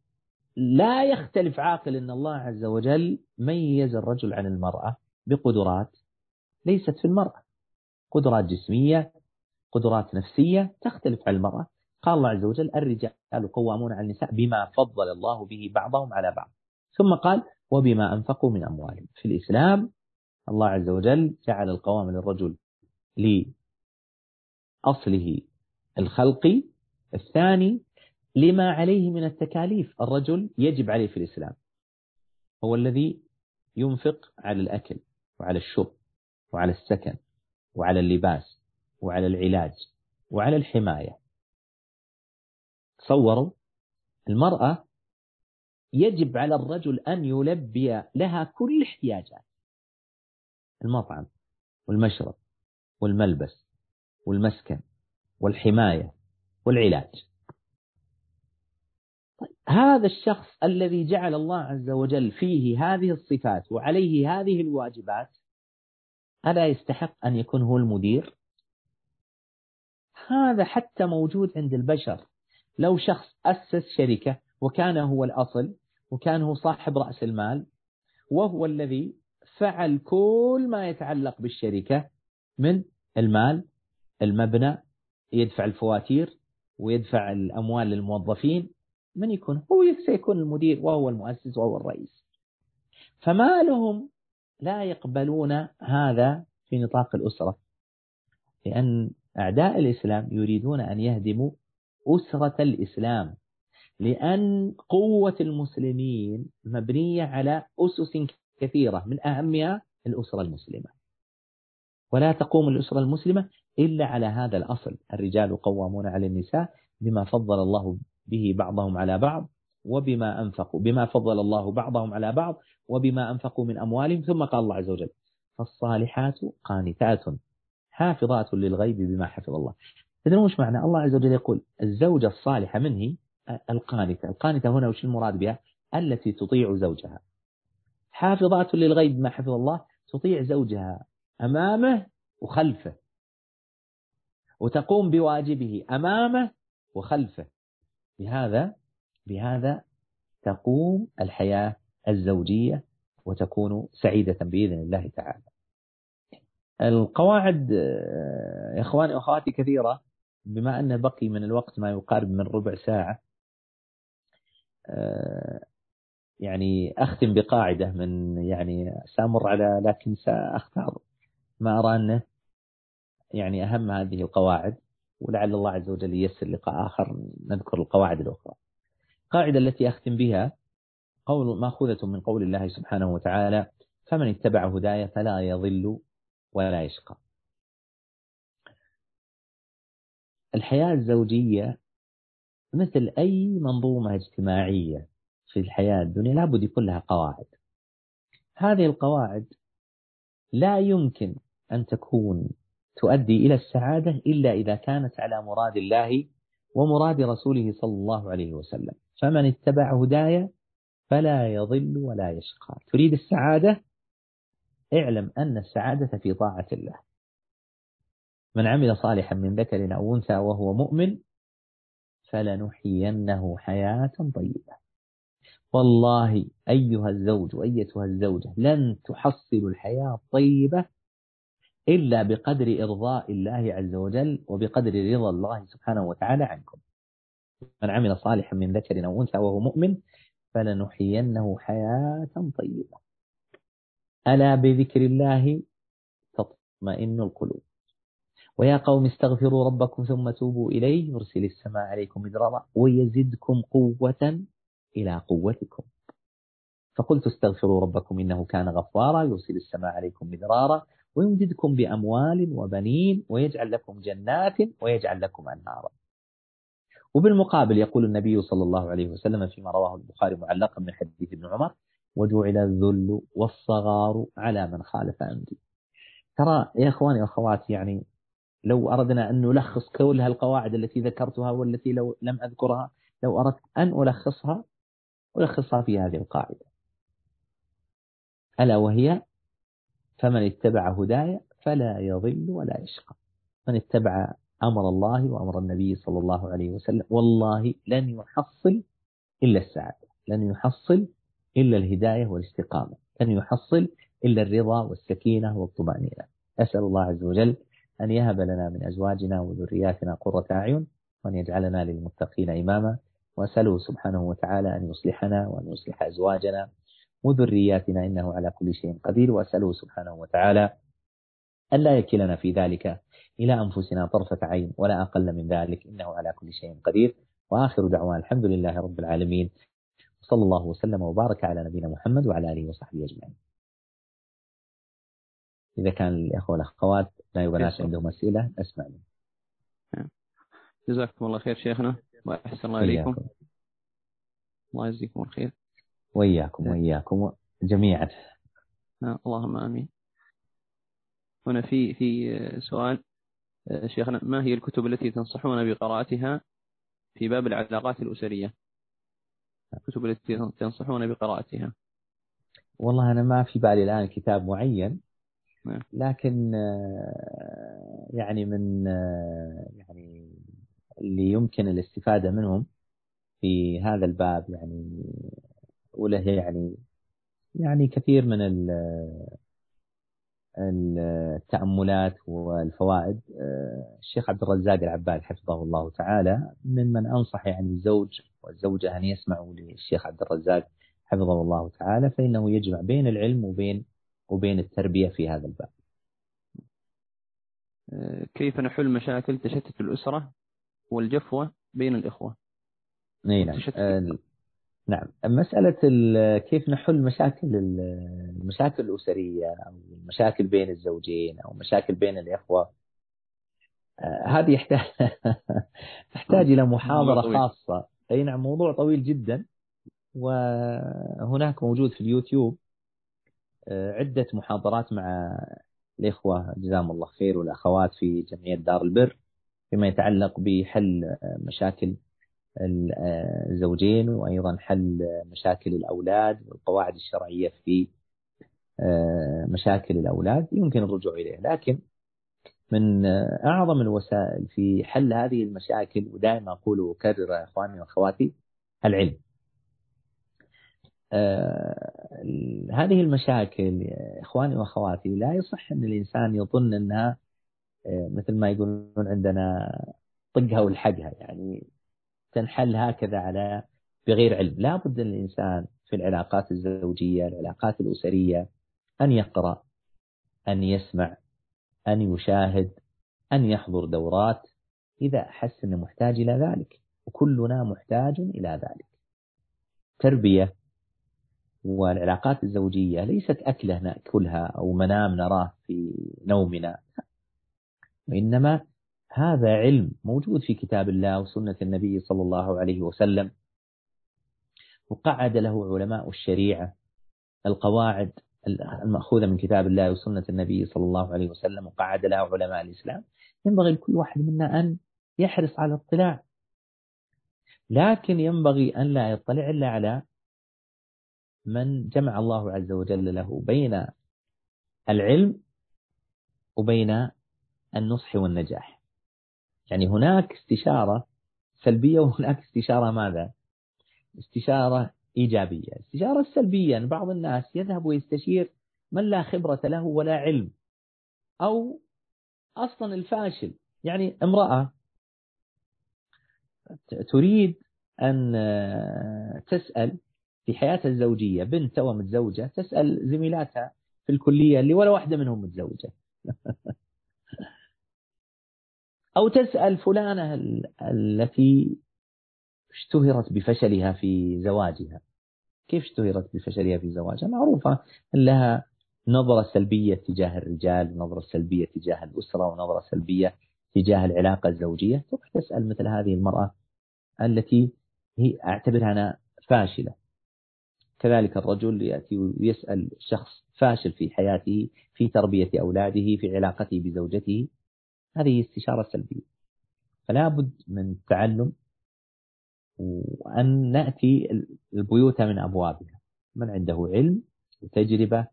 لا يختلف عاقل أن الله عز وجل ميز الرجل عن المرأة بقدرات ليست في المرأة. قدرات جسمية قدرات نفسية تختلف عن المرأة. قال الله عز وجل الرجال قوامون على النساء بما فضل الله به بعضهم على بعض. ثم قال وبما أنفقوا من أموالهم. في الإسلام الله عز وجل جعل القوام للرجل لأصله الخلقي الثاني لما عليه من التكاليف. الرجل يجب عليه في الإسلام. هو الذي ينفق على الأكل وعلى الشرب وعلى السكن وعلى اللباس. وعلى العلاج وعلى الحماية. تصوروا المرأة يجب على الرجل أن يلبي لها كل احتياجات المطعم والمشرب والملبس والمسكن والحماية والعلاج. طيب هذا الشخص الذي جعل الله عز وجل فيه هذه الصفات وعليه هذه الواجبات ألا يستحق أن يكون هو المدير؟ هذا حتى موجود عند البشر. لو شخص أسس شركة وكان هو الأصل وكان هو صاحب رأس المال وهو الذي فعل كل ما يتعلق بالشركة من المال المبنى يدفع الفواتير ويدفع الأموال للموظفين من يكون هو سيكون المدير وهو المؤسس وهو الرئيس. فما لهم لا يقبلون هذا في نطاق الأسرة لأن أعداء الإسلام يريدون أن يهدموا أسرة الإسلام لأن قوة المسلمين مبنية على أسس كثيرة من أهمها الأسرة المسلمة. ولا تقوم الأسرة المسلمة إلا على هذا الأصل. الرجال قوامون على النساء بما فضل الله به بعضهم على بعض وبما أنفقوا بما فضل الله بعضهم على بعض وبما أنفقوا من أموالهم ثم قال الله عز وجل فالصالحات قانتات. حافظات للغيب بما حفظ الله. تدرون وش معنى؟ الله عز وجل يقول الزوجة الصالحة من هي؟ القانتة. القانتة هنا وش المراد بها؟ التي تطيع زوجها. حافظات للغيب بما حفظ الله تطيع زوجها أمامه وخلفه. وتقوم بواجبه أمامه وخلفه. بهذا بهذا تقوم الحياة الزوجية وتكون سعيدة بإذن الله تعالى. القواعد يا إخواني وأخواتي كثيرة. بما أن بقي من الوقت ما يقارب من ربع ساعة يعني أختم بقاعدة من يعني سأمر على لكن سأختار ما أرى أنه يعني أهم هذه القواعد ولعل الله عز وجل ييسر لقاء آخر نذكر القواعد الأخرى. القاعدة التي أختم بها قول مأخوذة من قول الله سبحانه وتعالى فمن اتبع هدايا فلا يضل ولا يشقى. الحياة الزوجية مثل أي منظومة اجتماعية في الحياة الدنيا لابد يكون لها قواعد. هذه القواعد لا يمكن أن تكون تؤدي إلى السعادة إلا إذا كانت على مراد الله ومراد رسوله صلى الله عليه وسلم. فمن اتبع هدايا فلا يضل ولا يشقى. تريد السعادة اعلم أن السعادة في طاعة الله. من عمل صالحا من ذكر أو أنثى وهو مؤمن فلنحيينه حياة طيبة. والله أيها الزوج وأيتها الزوجة لن تحصلوا الحياة الطيبة إلا بقدر إرضاء الله عز وجل وبقدر رضا الله سبحانه وتعالى عنكم. من عمل صالحا من ذكر أو أنثى وهو مؤمن فلنحيينه حياة طيبة. ألا بذكر الله تطمئن القلوب. ويا قوم استغفروا ربكم ثم توبوا إليه يرسل السماء عليكم مدرارا ويزدكم قوة إلى قوتكم. فقلت استغفروا ربكم إنه كان غفارا يرسل السماء عليكم مدرارا ويمددكم بأموال وبنين ويجعل لكم جنات ويجعل لكم أنهارا. وبالمقابل يقول النبي صلى الله عليه وسلم فيما رواه البخاري معلقا من حديث ابن عمر وجعل الذل والصغار على من خالف أمري. ترى يا إخواني وأخواتي يعني لو أردنا أن نلخص كل هالقواعد التي ذكرتها والتي لو لم أذكرها لو أردت أن ألخصها ألخصها في هذه القاعدة. ألا وهي فمن اتبع هداي فلا يضل ولا يشقى. من اتبع أمر الله وأمر النبي صلى الله عليه وسلم والله لن يحصل إلا السعادة لن يحصل إلا الهداية والاستقامة. لن يحصل إلا الرضا والسكينة والطمأنينة. أسأل الله عز وجل أن يهب لنا من أزواجنا وذرياتنا قرة أعين وأن يجعلنا للمتقين إماما. وأسأله سبحانه وتعالى أن يصلحنا وأن يصلح أزواجنا وذرياتنا إنه على كل شيء قدير. وأسأله سبحانه وتعالى ألا يكلنا في ذلك إلى أنفسنا طرفة عين ولا أقل من ذلك إنه على كل شيء قدير. وآخر دعوان الحمد لله رب العالمين. صلى الله وسلم وبارك على نبينا محمد وعلى آله وصحبه أجمعين. إذا كان الإخوة والأخوات لا وبنات عندهم أسئلة أسمع نعم. جزاكم الله خير شيخنا. وأحسن الله إليكم. الله يجزيكم الخير. وإياكم وإياكم جميعا. نعم، اللهم آمين. هنا في في سؤال شيخنا ما هي الكتب التي تنصحون بقراءتها في باب العلاقات الأسرية؟ الكتب التي تنصحون بقراءتها والله أنا ما في بالي الآن كتاب معين نعم. لكن يعني من يعني اللي يمكن الاستفادة منهم في هذا الباب يعني وله يعني يعني كثير من التأملات والفوائد. آه، الشيخ عبد الرزاق العباد حفظه الله تعالى ممن أنصح يعني الزوج والزوجة أن يسمعوا للشيخ عبد الرزاق حفظه الله تعالى فإنه يجمع بين العلم وبين وبين التربية في هذا الباب. آه، كيف نحل مشاكل تشتت الأسرة والجفوة بين الإخوة؟ نعم. نعم. مسألة كيف نحل مشاكل المشاكل الأسرية أو المشاكل بين الزوجين أو مشاكل بين الإخوة؟ آه، هذه يحتاج [LAUGHS] تحتاج إلى محاضرة خاصة. أي نعم موضوع طويل جدا. وهناك موجود في اليوتيوب آه، عدة محاضرات مع الإخوة. جزاهم الله خير. والأخوات في جمعية دار البر فيما يتعلق بحل مشاكل الزوجين وأيضا حل مشاكل الأولاد والقواعد الشرعية في آه، مشاكل الأولاد يمكن الرجوع إليه. لكن من أعظم الوسائل في حل هذه المشاكل ودائما أقول وأكرر إخواني وأخواتي العلم. آه، هذه المشاكل إخواني وأخواتي لا يصح أن الإنسان يظن أنها آه، مثل ما يقولون عندنا طقها والحقها. يعني تنحل هكذا على بغير علم. لا بد الإنسان في العلاقات الزوجية العلاقات الأسرية أن يقرأ أن يسمع أن يشاهد أن يحضر دورات. إذا أحس أنه محتاج إلى ذلك وكلنا محتاج إلى ذلك. تربية والعلاقات الزوجية ليست أكلة نأكلها أو منام نراه في نومنا. وإنما هذا علم موجود في كتاب الله وسنة النبي صلى الله عليه وسلم. وقعد له علماء الشريعة القواعد المأخوذة من كتاب الله وسنة النبي صلى الله عليه وسلم وقعد لها علماء الإسلام. ينبغي لكل واحد منا أن يحرص على الاطلاع. لكن ينبغي أن لا يطلع إلا على من جمع الله عز وجل له بين العلم وبين النصح والنجاح. يعني هناك استشارة سلبية وهناك استشارة ماذا؟ استشارة إيجابية. الاستشارة السلبية أن بعض الناس يذهب ويستشير من لا خبرة له ولا علم. أو أصلا الفاشل يعني امرأة تريد أن تسأل في حياتها الزوجية بنت تو متزوجة تسأل زميلاتها في الكلية اللي ولا واحدة منهم متزوجة. [LAUGHS] أو تسأل فلانة التي اشتهرت بفشلها في زواجها. كيف اشتهرت بفشلها في زواجها؟ معروفة لها نظرة سلبية تجاه الرجال نظرة سلبية تجاه الأسرة ونظرة سلبية تجاه العلاقة الزوجية. تروح تسأل مثل هذه المرأة التي هي أعتبرها أنا فاشلة. كذلك الرجل يأتي ويسأل شخص فاشل في حياته في تربية أولاده في علاقته بزوجته. هذه استشارة سلبية. فلا بد من التعلم وأن نأتي البيوت من أبوابها. من عنده علم وتجربة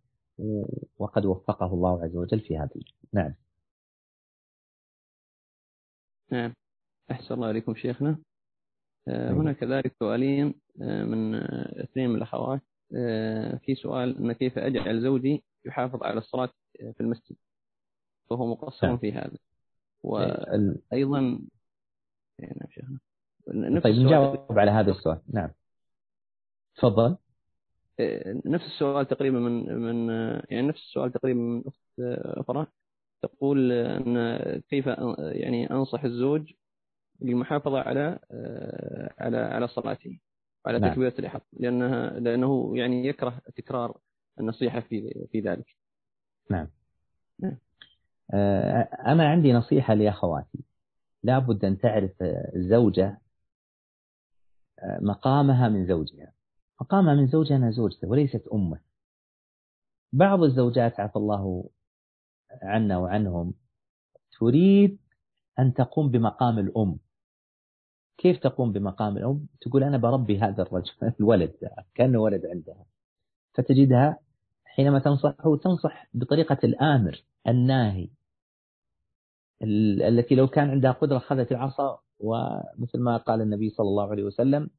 وقد وفقه الله عز وجل في هذه. نعم. نعم. أحسن الله عليكم شيخنا. آه، هنا كذلك سؤالين آه، من آه، اثنين من الأخوات. في سؤال أن كيف أجعل زوجي يحافظ على الصلاة في المسجد؟ وهو مقصر نعم. في هذا. وأيضا نعم شيخنا طيب نجاوب على هذا السؤال نعم تفضل نفس السؤال تقريبا من من يعني نفس السؤال تقريبا من أخت أخرى تقول أن كيف يعني أنصح الزوج للمحافظه على على على صلاته وعلى نعم. تكبيرة الإحرام لأنها لأنه يعني يكره تكرار النصيحة في في ذلك. نعم. نعم. آه، أنا عندي نصيحة لأخواتي. لابد أن تعرف الزوجة آه، مقامها من زوجها. مقامها من زوجها أنها زوجته وليست أمه. بعض الزوجات عفى الله عنا وعنهم تريد أن تقوم بمقام الأم. كيف تقوم بمقام الأم؟ تقول أنا بربي هذا الرجل [LAUGHS] الولد كأنه ولد عندها. فتجدها حينما تنصحه تنصح بطريقة الآمر الناهي. التي لو كان عندها قدرة أخذت العصا ومثل ما قال النبي صلى الله عليه وسلم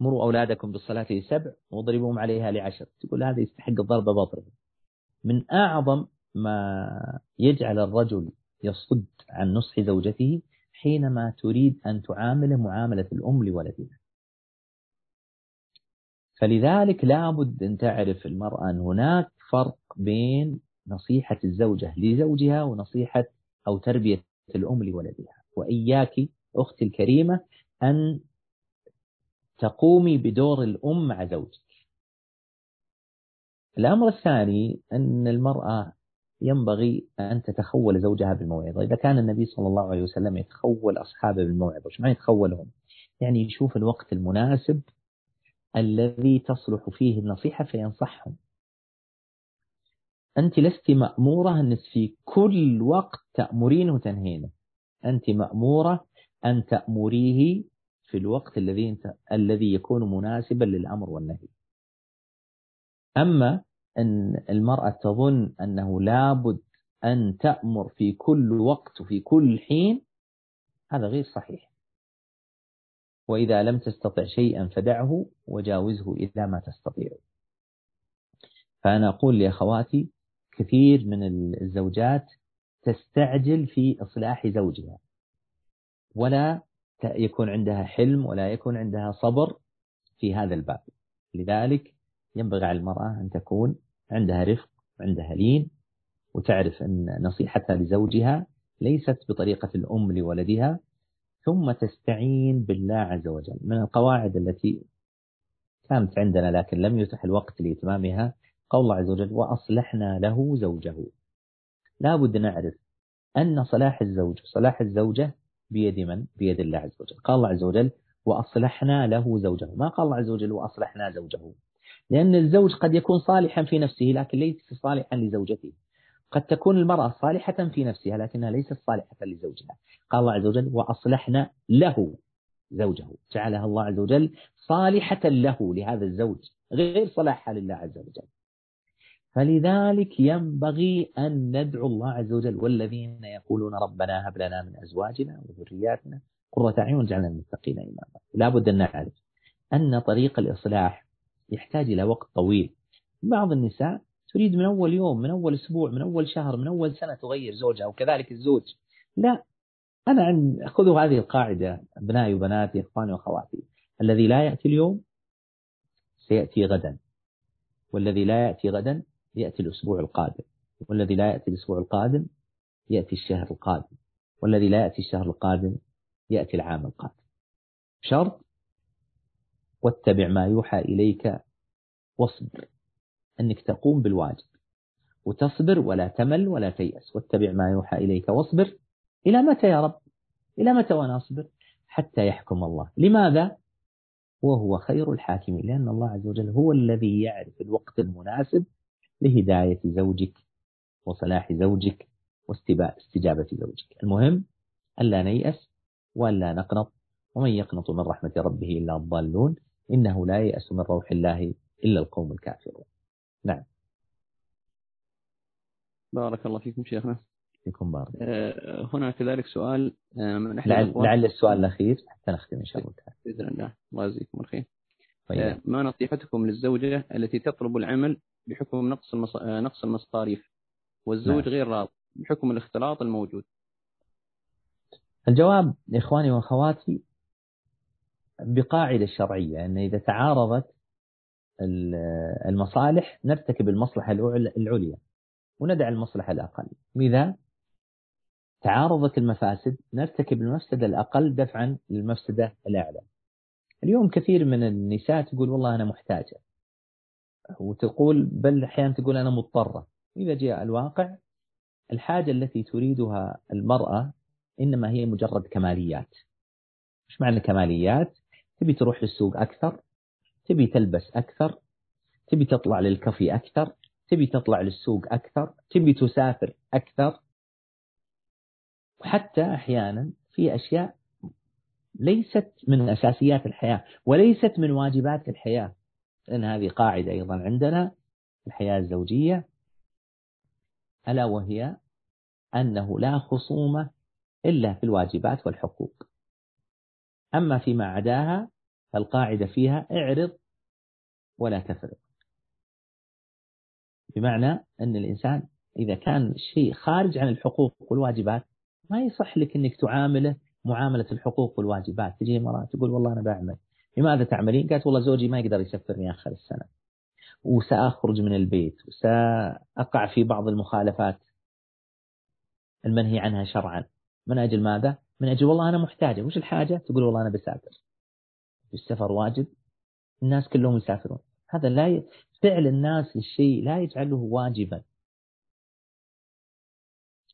مروا أولادكم بالصلاة لسبع واضربوهم عليها لعشر. تقول هذا يستحق الضرب بضرب. من أعظم ما يجعل الرجل يصد عن نصح زوجته حينما تريد أن تعامله معاملة الأم لولدها. فلذلك لابد أن تعرف المرأة أن هناك فرق بين نصيحة الزوجة لزوجها ونصيحة أو تربية الأم لولدها. وإياك أختي الكريمة أن تقومي بدور الأم مع زوجك. الأمر الثاني أن المرأة ينبغي أن تتخول زوجها بالموعظة. إذا كان النبي صلى الله عليه وسلم يتخول أصحابه بالموعظة معنى يتخولهم؟ يعني يشوف الوقت المناسب الذي تصلح فيه النصيحة فينصحهم. أنت لست مأمورة أن في كل وقت تأمرينه وتنهينه. أنت مأمورة أن تأمريه في الوقت الذي أنت الذي يكون مناسبا للأمر والنهي. أما أن المرأة تظن أنه لابد أن تأمر في كل وقت وفي كل حين هذا غير صحيح. وإذا لم تستطع شيئا فدعه وجاوزه إلى ما تستطيع. فأنا أقول لأخواتي كثير من الزوجات تستعجل في إصلاح زوجها. ولا يكون عندها حلم ولا يكون عندها صبر في هذا الباب. لذلك ينبغي على المرأة أن تكون عندها رفق وعندها لين وتعرف أن نصيحتها لزوجها ليست بطريقة الأم لولدها ثم تستعين بالله عز وجل. من القواعد التي كانت عندنا لكن لم يتح الوقت لإتمامها قول الله عز وجل وأصلحنا له زوجه. لا بد نعرف أن صلاح الزوج وصلاح الزوجة بيد من؟ بيد الله عز وجل. قال الله عز وجل وأصلحنا له زوجه. ما قال الله عز وجل وأصلحنا زوجه؟ لأن الزوج قد يكون صالحا في نفسه لكن ليس صالحا لزوجته. قد تكون المرأة صالحة في نفسها لكنها ليست صالحة لزوجها. قال الله عز وجل وأصلحنا له زوجه. جعلها الله عز وجل صالحة له لهذا الزوج غير صلاحها لله عز وجل. فلذلك ينبغي أن ندعو الله عز وجل والذين يقولون ربنا هب لنا من أزواجنا وذرياتنا قرة أعين واجعلنا للمتقين إماما. لا بد أن نعرف أن طريق الإصلاح يحتاج إلى وقت طويل. بعض النساء تريد من أول يوم من أول أسبوع من أول شهر من أول سنة تغير زوجها وكذلك الزوج. لا أنا عن خذوا هذه القاعدة أبنائي وبناتي إخواني وأخواتي. الذي لا يأتي اليوم سيأتي غدا والذي لا يأتي غدا يأتي الأسبوع القادم والذي لا يأتي الأسبوع القادم يأتي الشهر القادم والذي لا يأتي الشهر القادم يأتي العام القادم. شرط واتبع ما يوحى إليك واصبر أنك تقوم بالواجب وتصبر ولا تمل ولا تيأس. واتبع ما يوحى إليك واصبر إلى متى يا رب؟ إلى متى وأنا أصبر؟ حتى يحكم الله. لماذا؟ وهو خير الحاكمين لأن الله عز وجل هو الذي يعرف الوقت المناسب لهداية زوجك وصلاح زوجك واستجابة زوجك. المهم ألا نيأس وألا نقنط ومن يقنط من رحمة ربه إلا الضالون إنه لا يأس من روح الله إلا القوم الكافرون. نعم. بارك الله فيكم شيخنا. فيكم بارك. آه، هنا كذلك سؤال آه، من أحد لعل, لعل السؤال الأخير حتى نختم إن شاء الله. تعالى بإذن الله. الله يجزيكم الخير. طيب. آه، ما نصيحتكم للزوجة التي تطلب العمل بحكم نقص المص... نقص المصاريف والزوج نعم. غير راض بحكم الاختلاط الموجود. الجواب إخواني وأخواتي بقاعدة شرعية أن إذا تعارضت المصالح نرتكب المصلحة العليا وندع المصلحة الأقل. إذا تعارضت المفاسد نرتكب المفسدة الأقل دفعا للمفسدة الأعلى. اليوم كثير من النساء تقول والله أنا محتاجة. وتقول بل أحيانا تقول أنا مضطرة. إذا جاء الواقع الحاجة التي تريدها المرأة إنما هي مجرد كماليات. مش معنى كماليات؟ تبي تروح للسوق أكثر تبي تلبس أكثر تبي تطلع للكافي أكثر تبي تطلع للسوق أكثر تبي تسافر أكثر. وحتى أحيانا في أشياء ليست من أساسيات الحياة وليست من واجبات الحياة. لأن هذه قاعدة أيضا عندنا في الحياة الزوجية ألا وهي أنه لا خصومة إلا في الواجبات والحقوق. أما فيما عداها فالقاعدة فيها اعرض ولا تفرض. بمعنى أن الإنسان إذا كان شيء خارج عن الحقوق والواجبات ما يصح لك أنك تعامله معاملة الحقوق والواجبات. تجي مرأة تقول والله أنا بعمل. لماذا تعملين؟ قالت والله زوجي ما يقدر يسفرني آخر السنة. وسأخرج من البيت وسأقع في بعض المخالفات المنهي عنها شرعا. من أجل ماذا؟ من أجل والله أنا محتاجة. وش الحاجة؟ تقول والله أنا بسافر. السفر واجب الناس كلهم يسافرون. هذا لا ي... فعل الناس للشيء لا يجعله واجبا.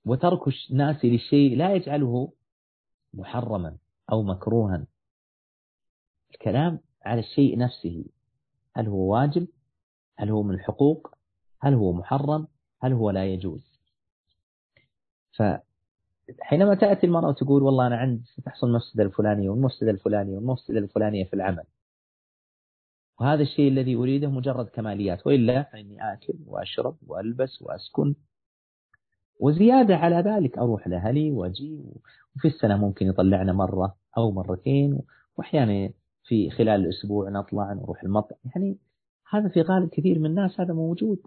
وترك الناس للشيء لا يجعله محرما أو مكروها. الكلام على الشيء نفسه. هل هو واجب؟ هل هو من الحقوق؟ هل هو محرم؟ هل هو لا يجوز؟ فحينما تأتي المرأة وتقول والله أنا عندي ستحصل المفسدة الفلانية والمفسدة الفلانية والمفسدة الفلانية في العمل. وهذا الشيء الذي أريده مجرد كماليات وإلا فإني آكل وأشرب وألبس وأسكن. وزيادة على ذلك أروح لأهلي وأجي وفي السنة ممكن يطلعنا مرة أو مرتين وأحيانا في خلال الأسبوع نطلع نروح المطعم. يعني هذا في غالب كثير من الناس هذا موجود.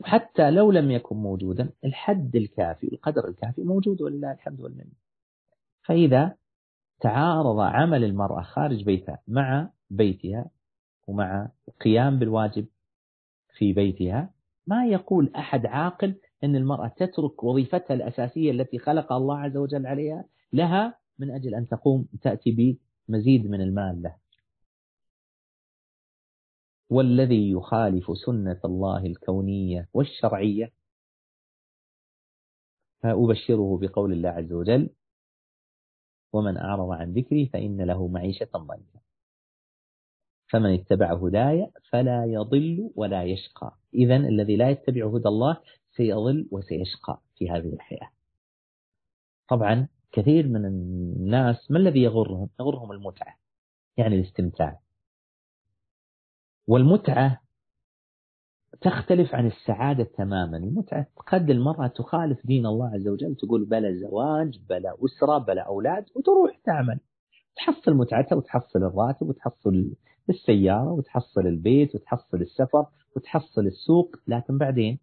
وحتى لو لم يكن موجودا الحد الكافي القدر الكافي موجود ولله الحمد والمنة. فإذا تعارض عمل المرأة خارج بيتها مع بيتها ومع القيام بالواجب في بيتها ما يقول أحد عاقل أن المرأة تترك وظيفتها الأساسية التي خلق الله عز وجل عليها لها من أجل أن تقوم تأتي بمزيد من المال له. والذي يخالف سنة الله الكونية والشرعية. فأبشره بقول الله عز وجل ومن أعرض عن ذكري فإن له معيشة ضنكا. فمن اتبع هداي فلا يضل ولا يشقى. إذا الذي لا يتبع هدى الله سيضل وسيشقى في هذه الحياة. طبعا كثير من الناس ما الذي يغرهم؟ يغرهم المتعة يعني الاستمتاع. والمتعة تختلف عن السعادة تماما. المتعة قد المرأة تخالف دين الله عز وجل تقول بلا زواج بلا أسرة بلا أولاد وتروح تعمل. تحصل متعتها وتحصل الراتب وتحصل السيارة وتحصل البيت وتحصل السفر وتحصل السوق لكن بعدين؟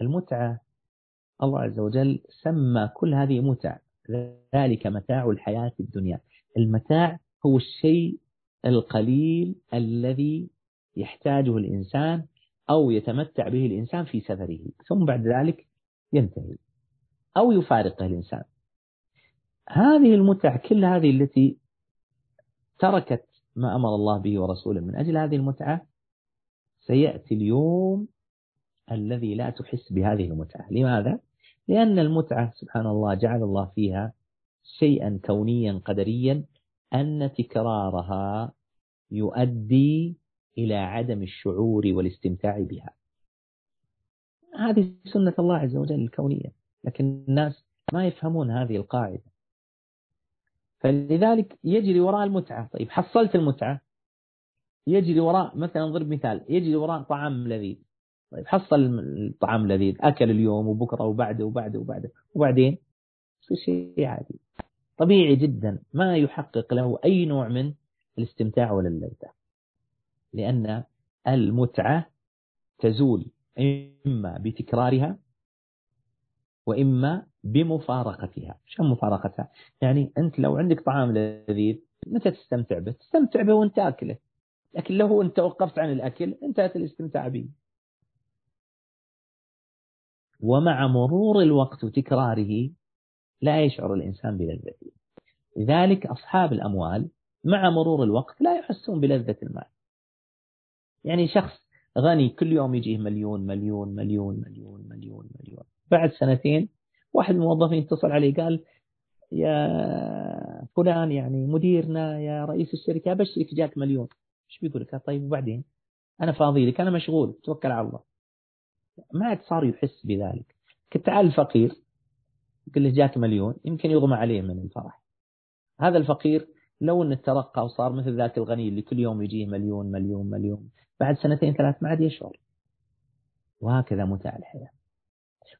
المتعة الله عز وجل سمى كل هذه متع ذلك متاع الحياة الدنيا. المتاع هو الشيء القليل الذي يحتاجه الإنسان أو يتمتع به الإنسان في سفره ثم بعد ذلك ينتهي أو يفارقه الإنسان. هذه المتع كل هذه التي تركت ما أمر الله به ورسوله من أجل هذه المتعة سيأتي اليوم الذي لا تحس بهذه المتعة. لماذا؟ لأن المتعة سبحان الله جعل الله فيها شيئا كونيا قدريا أن تكرارها يؤدي إلى عدم الشعور والاستمتاع بها. هذه سنة الله عز وجل الكونية لكن الناس ما يفهمون هذه القاعدة. فلذلك يجري وراء المتعة. طيب حصلت المتعة؟ يجري وراء مثلا ضرب مثال يجري وراء طعام لذيذ. طيب حصل الطعام لذيذ أكل اليوم وبكرة وبعده وبعده وبعده وبعدين شيء عادي. طبيعي جدا ما يحقق له أي نوع من الاستمتاع ولا اللذة. لأن المتعة تزول إما بتكرارها وإما بمفارقتها. شو مفارقتها؟ يعني أنت لو عندك طعام لذيذ متى تستمتع به؟ تستمتع به وأنت تأكله. لكن لو أنت توقفت عن الأكل انتهت الاستمتاع به. ومع مرور الوقت وتكراره لا يشعر الإنسان بلذته لذلك أصحاب الأموال مع مرور الوقت لا يحسون بلذة المال. يعني شخص غني كل يوم يجيه مليون مليون مليون مليون مليون مليون. بعد سنتين واحد من الموظفين اتصل عليه قال يا فلان يعني مديرنا يا رئيس الشركة أبشرك جاك مليون. إيش بيقول لك؟ طيب وبعدين؟ أنا فاضي لك أنا مشغول توكل على الله. ما عاد صار يحس بذلك. كنت تعال الفقير يقول له جاك مليون يمكن يغمى عليه من الفرح. هذا الفقير لو إنه ترقى وصار مثل ذاك الغني اللي كل يوم يجيه مليون مليون مليون بعد سنتين ثلاث ما عاد يشعر. وهكذا متاع الحياة.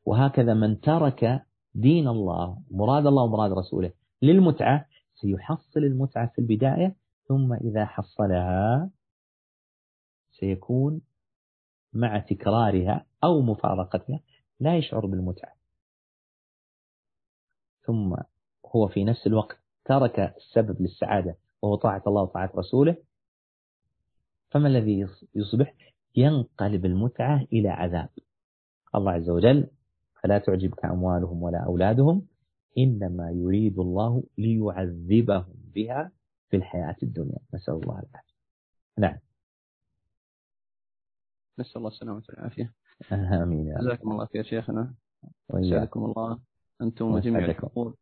وهكذا من ترك دين الله مراد الله ومراد رسوله للمتعة سيحصل المتعة في البداية ثم إذا حصلها سيكون مع تكرارها أو مفارقتها لا يشعر بالمتعة. ثم هو في نفس الوقت ترك السبب للسعادة وهو طاعة الله وطاعة رسوله فما الذي يصبح؟ ينقلب المتعة إلى عذاب. الله عز وجل فلا تعجبك أموالهم ولا أولادهم إنما يريد الله ليعذبهم بها في الحياة الدنيا. نسأل الله العافية. نعم. نسأل الله السلامة والعافية آمين جزاكم الله خير شيخنا وإياكم الله أنتم وجميع الحضور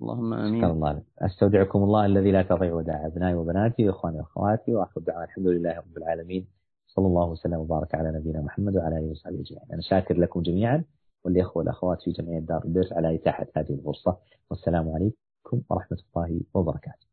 اللهم آمين. شكرا الله لك. أستودعكم الله الذي لا تضيع ودائع أبنائي وبناتي وإخواني وأخواتي واخر دعوانا الحمد لله رب العالمين صلى الله وسلم وبارك على نبينا محمد وعلى آله وصحبه أجمعين. أنا شاكر لكم جميعا والإخوة والأخوات في جميع دار الدرس على إتاحة هذه الفرصة والسلام عليكم ورحمة الله وبركاته.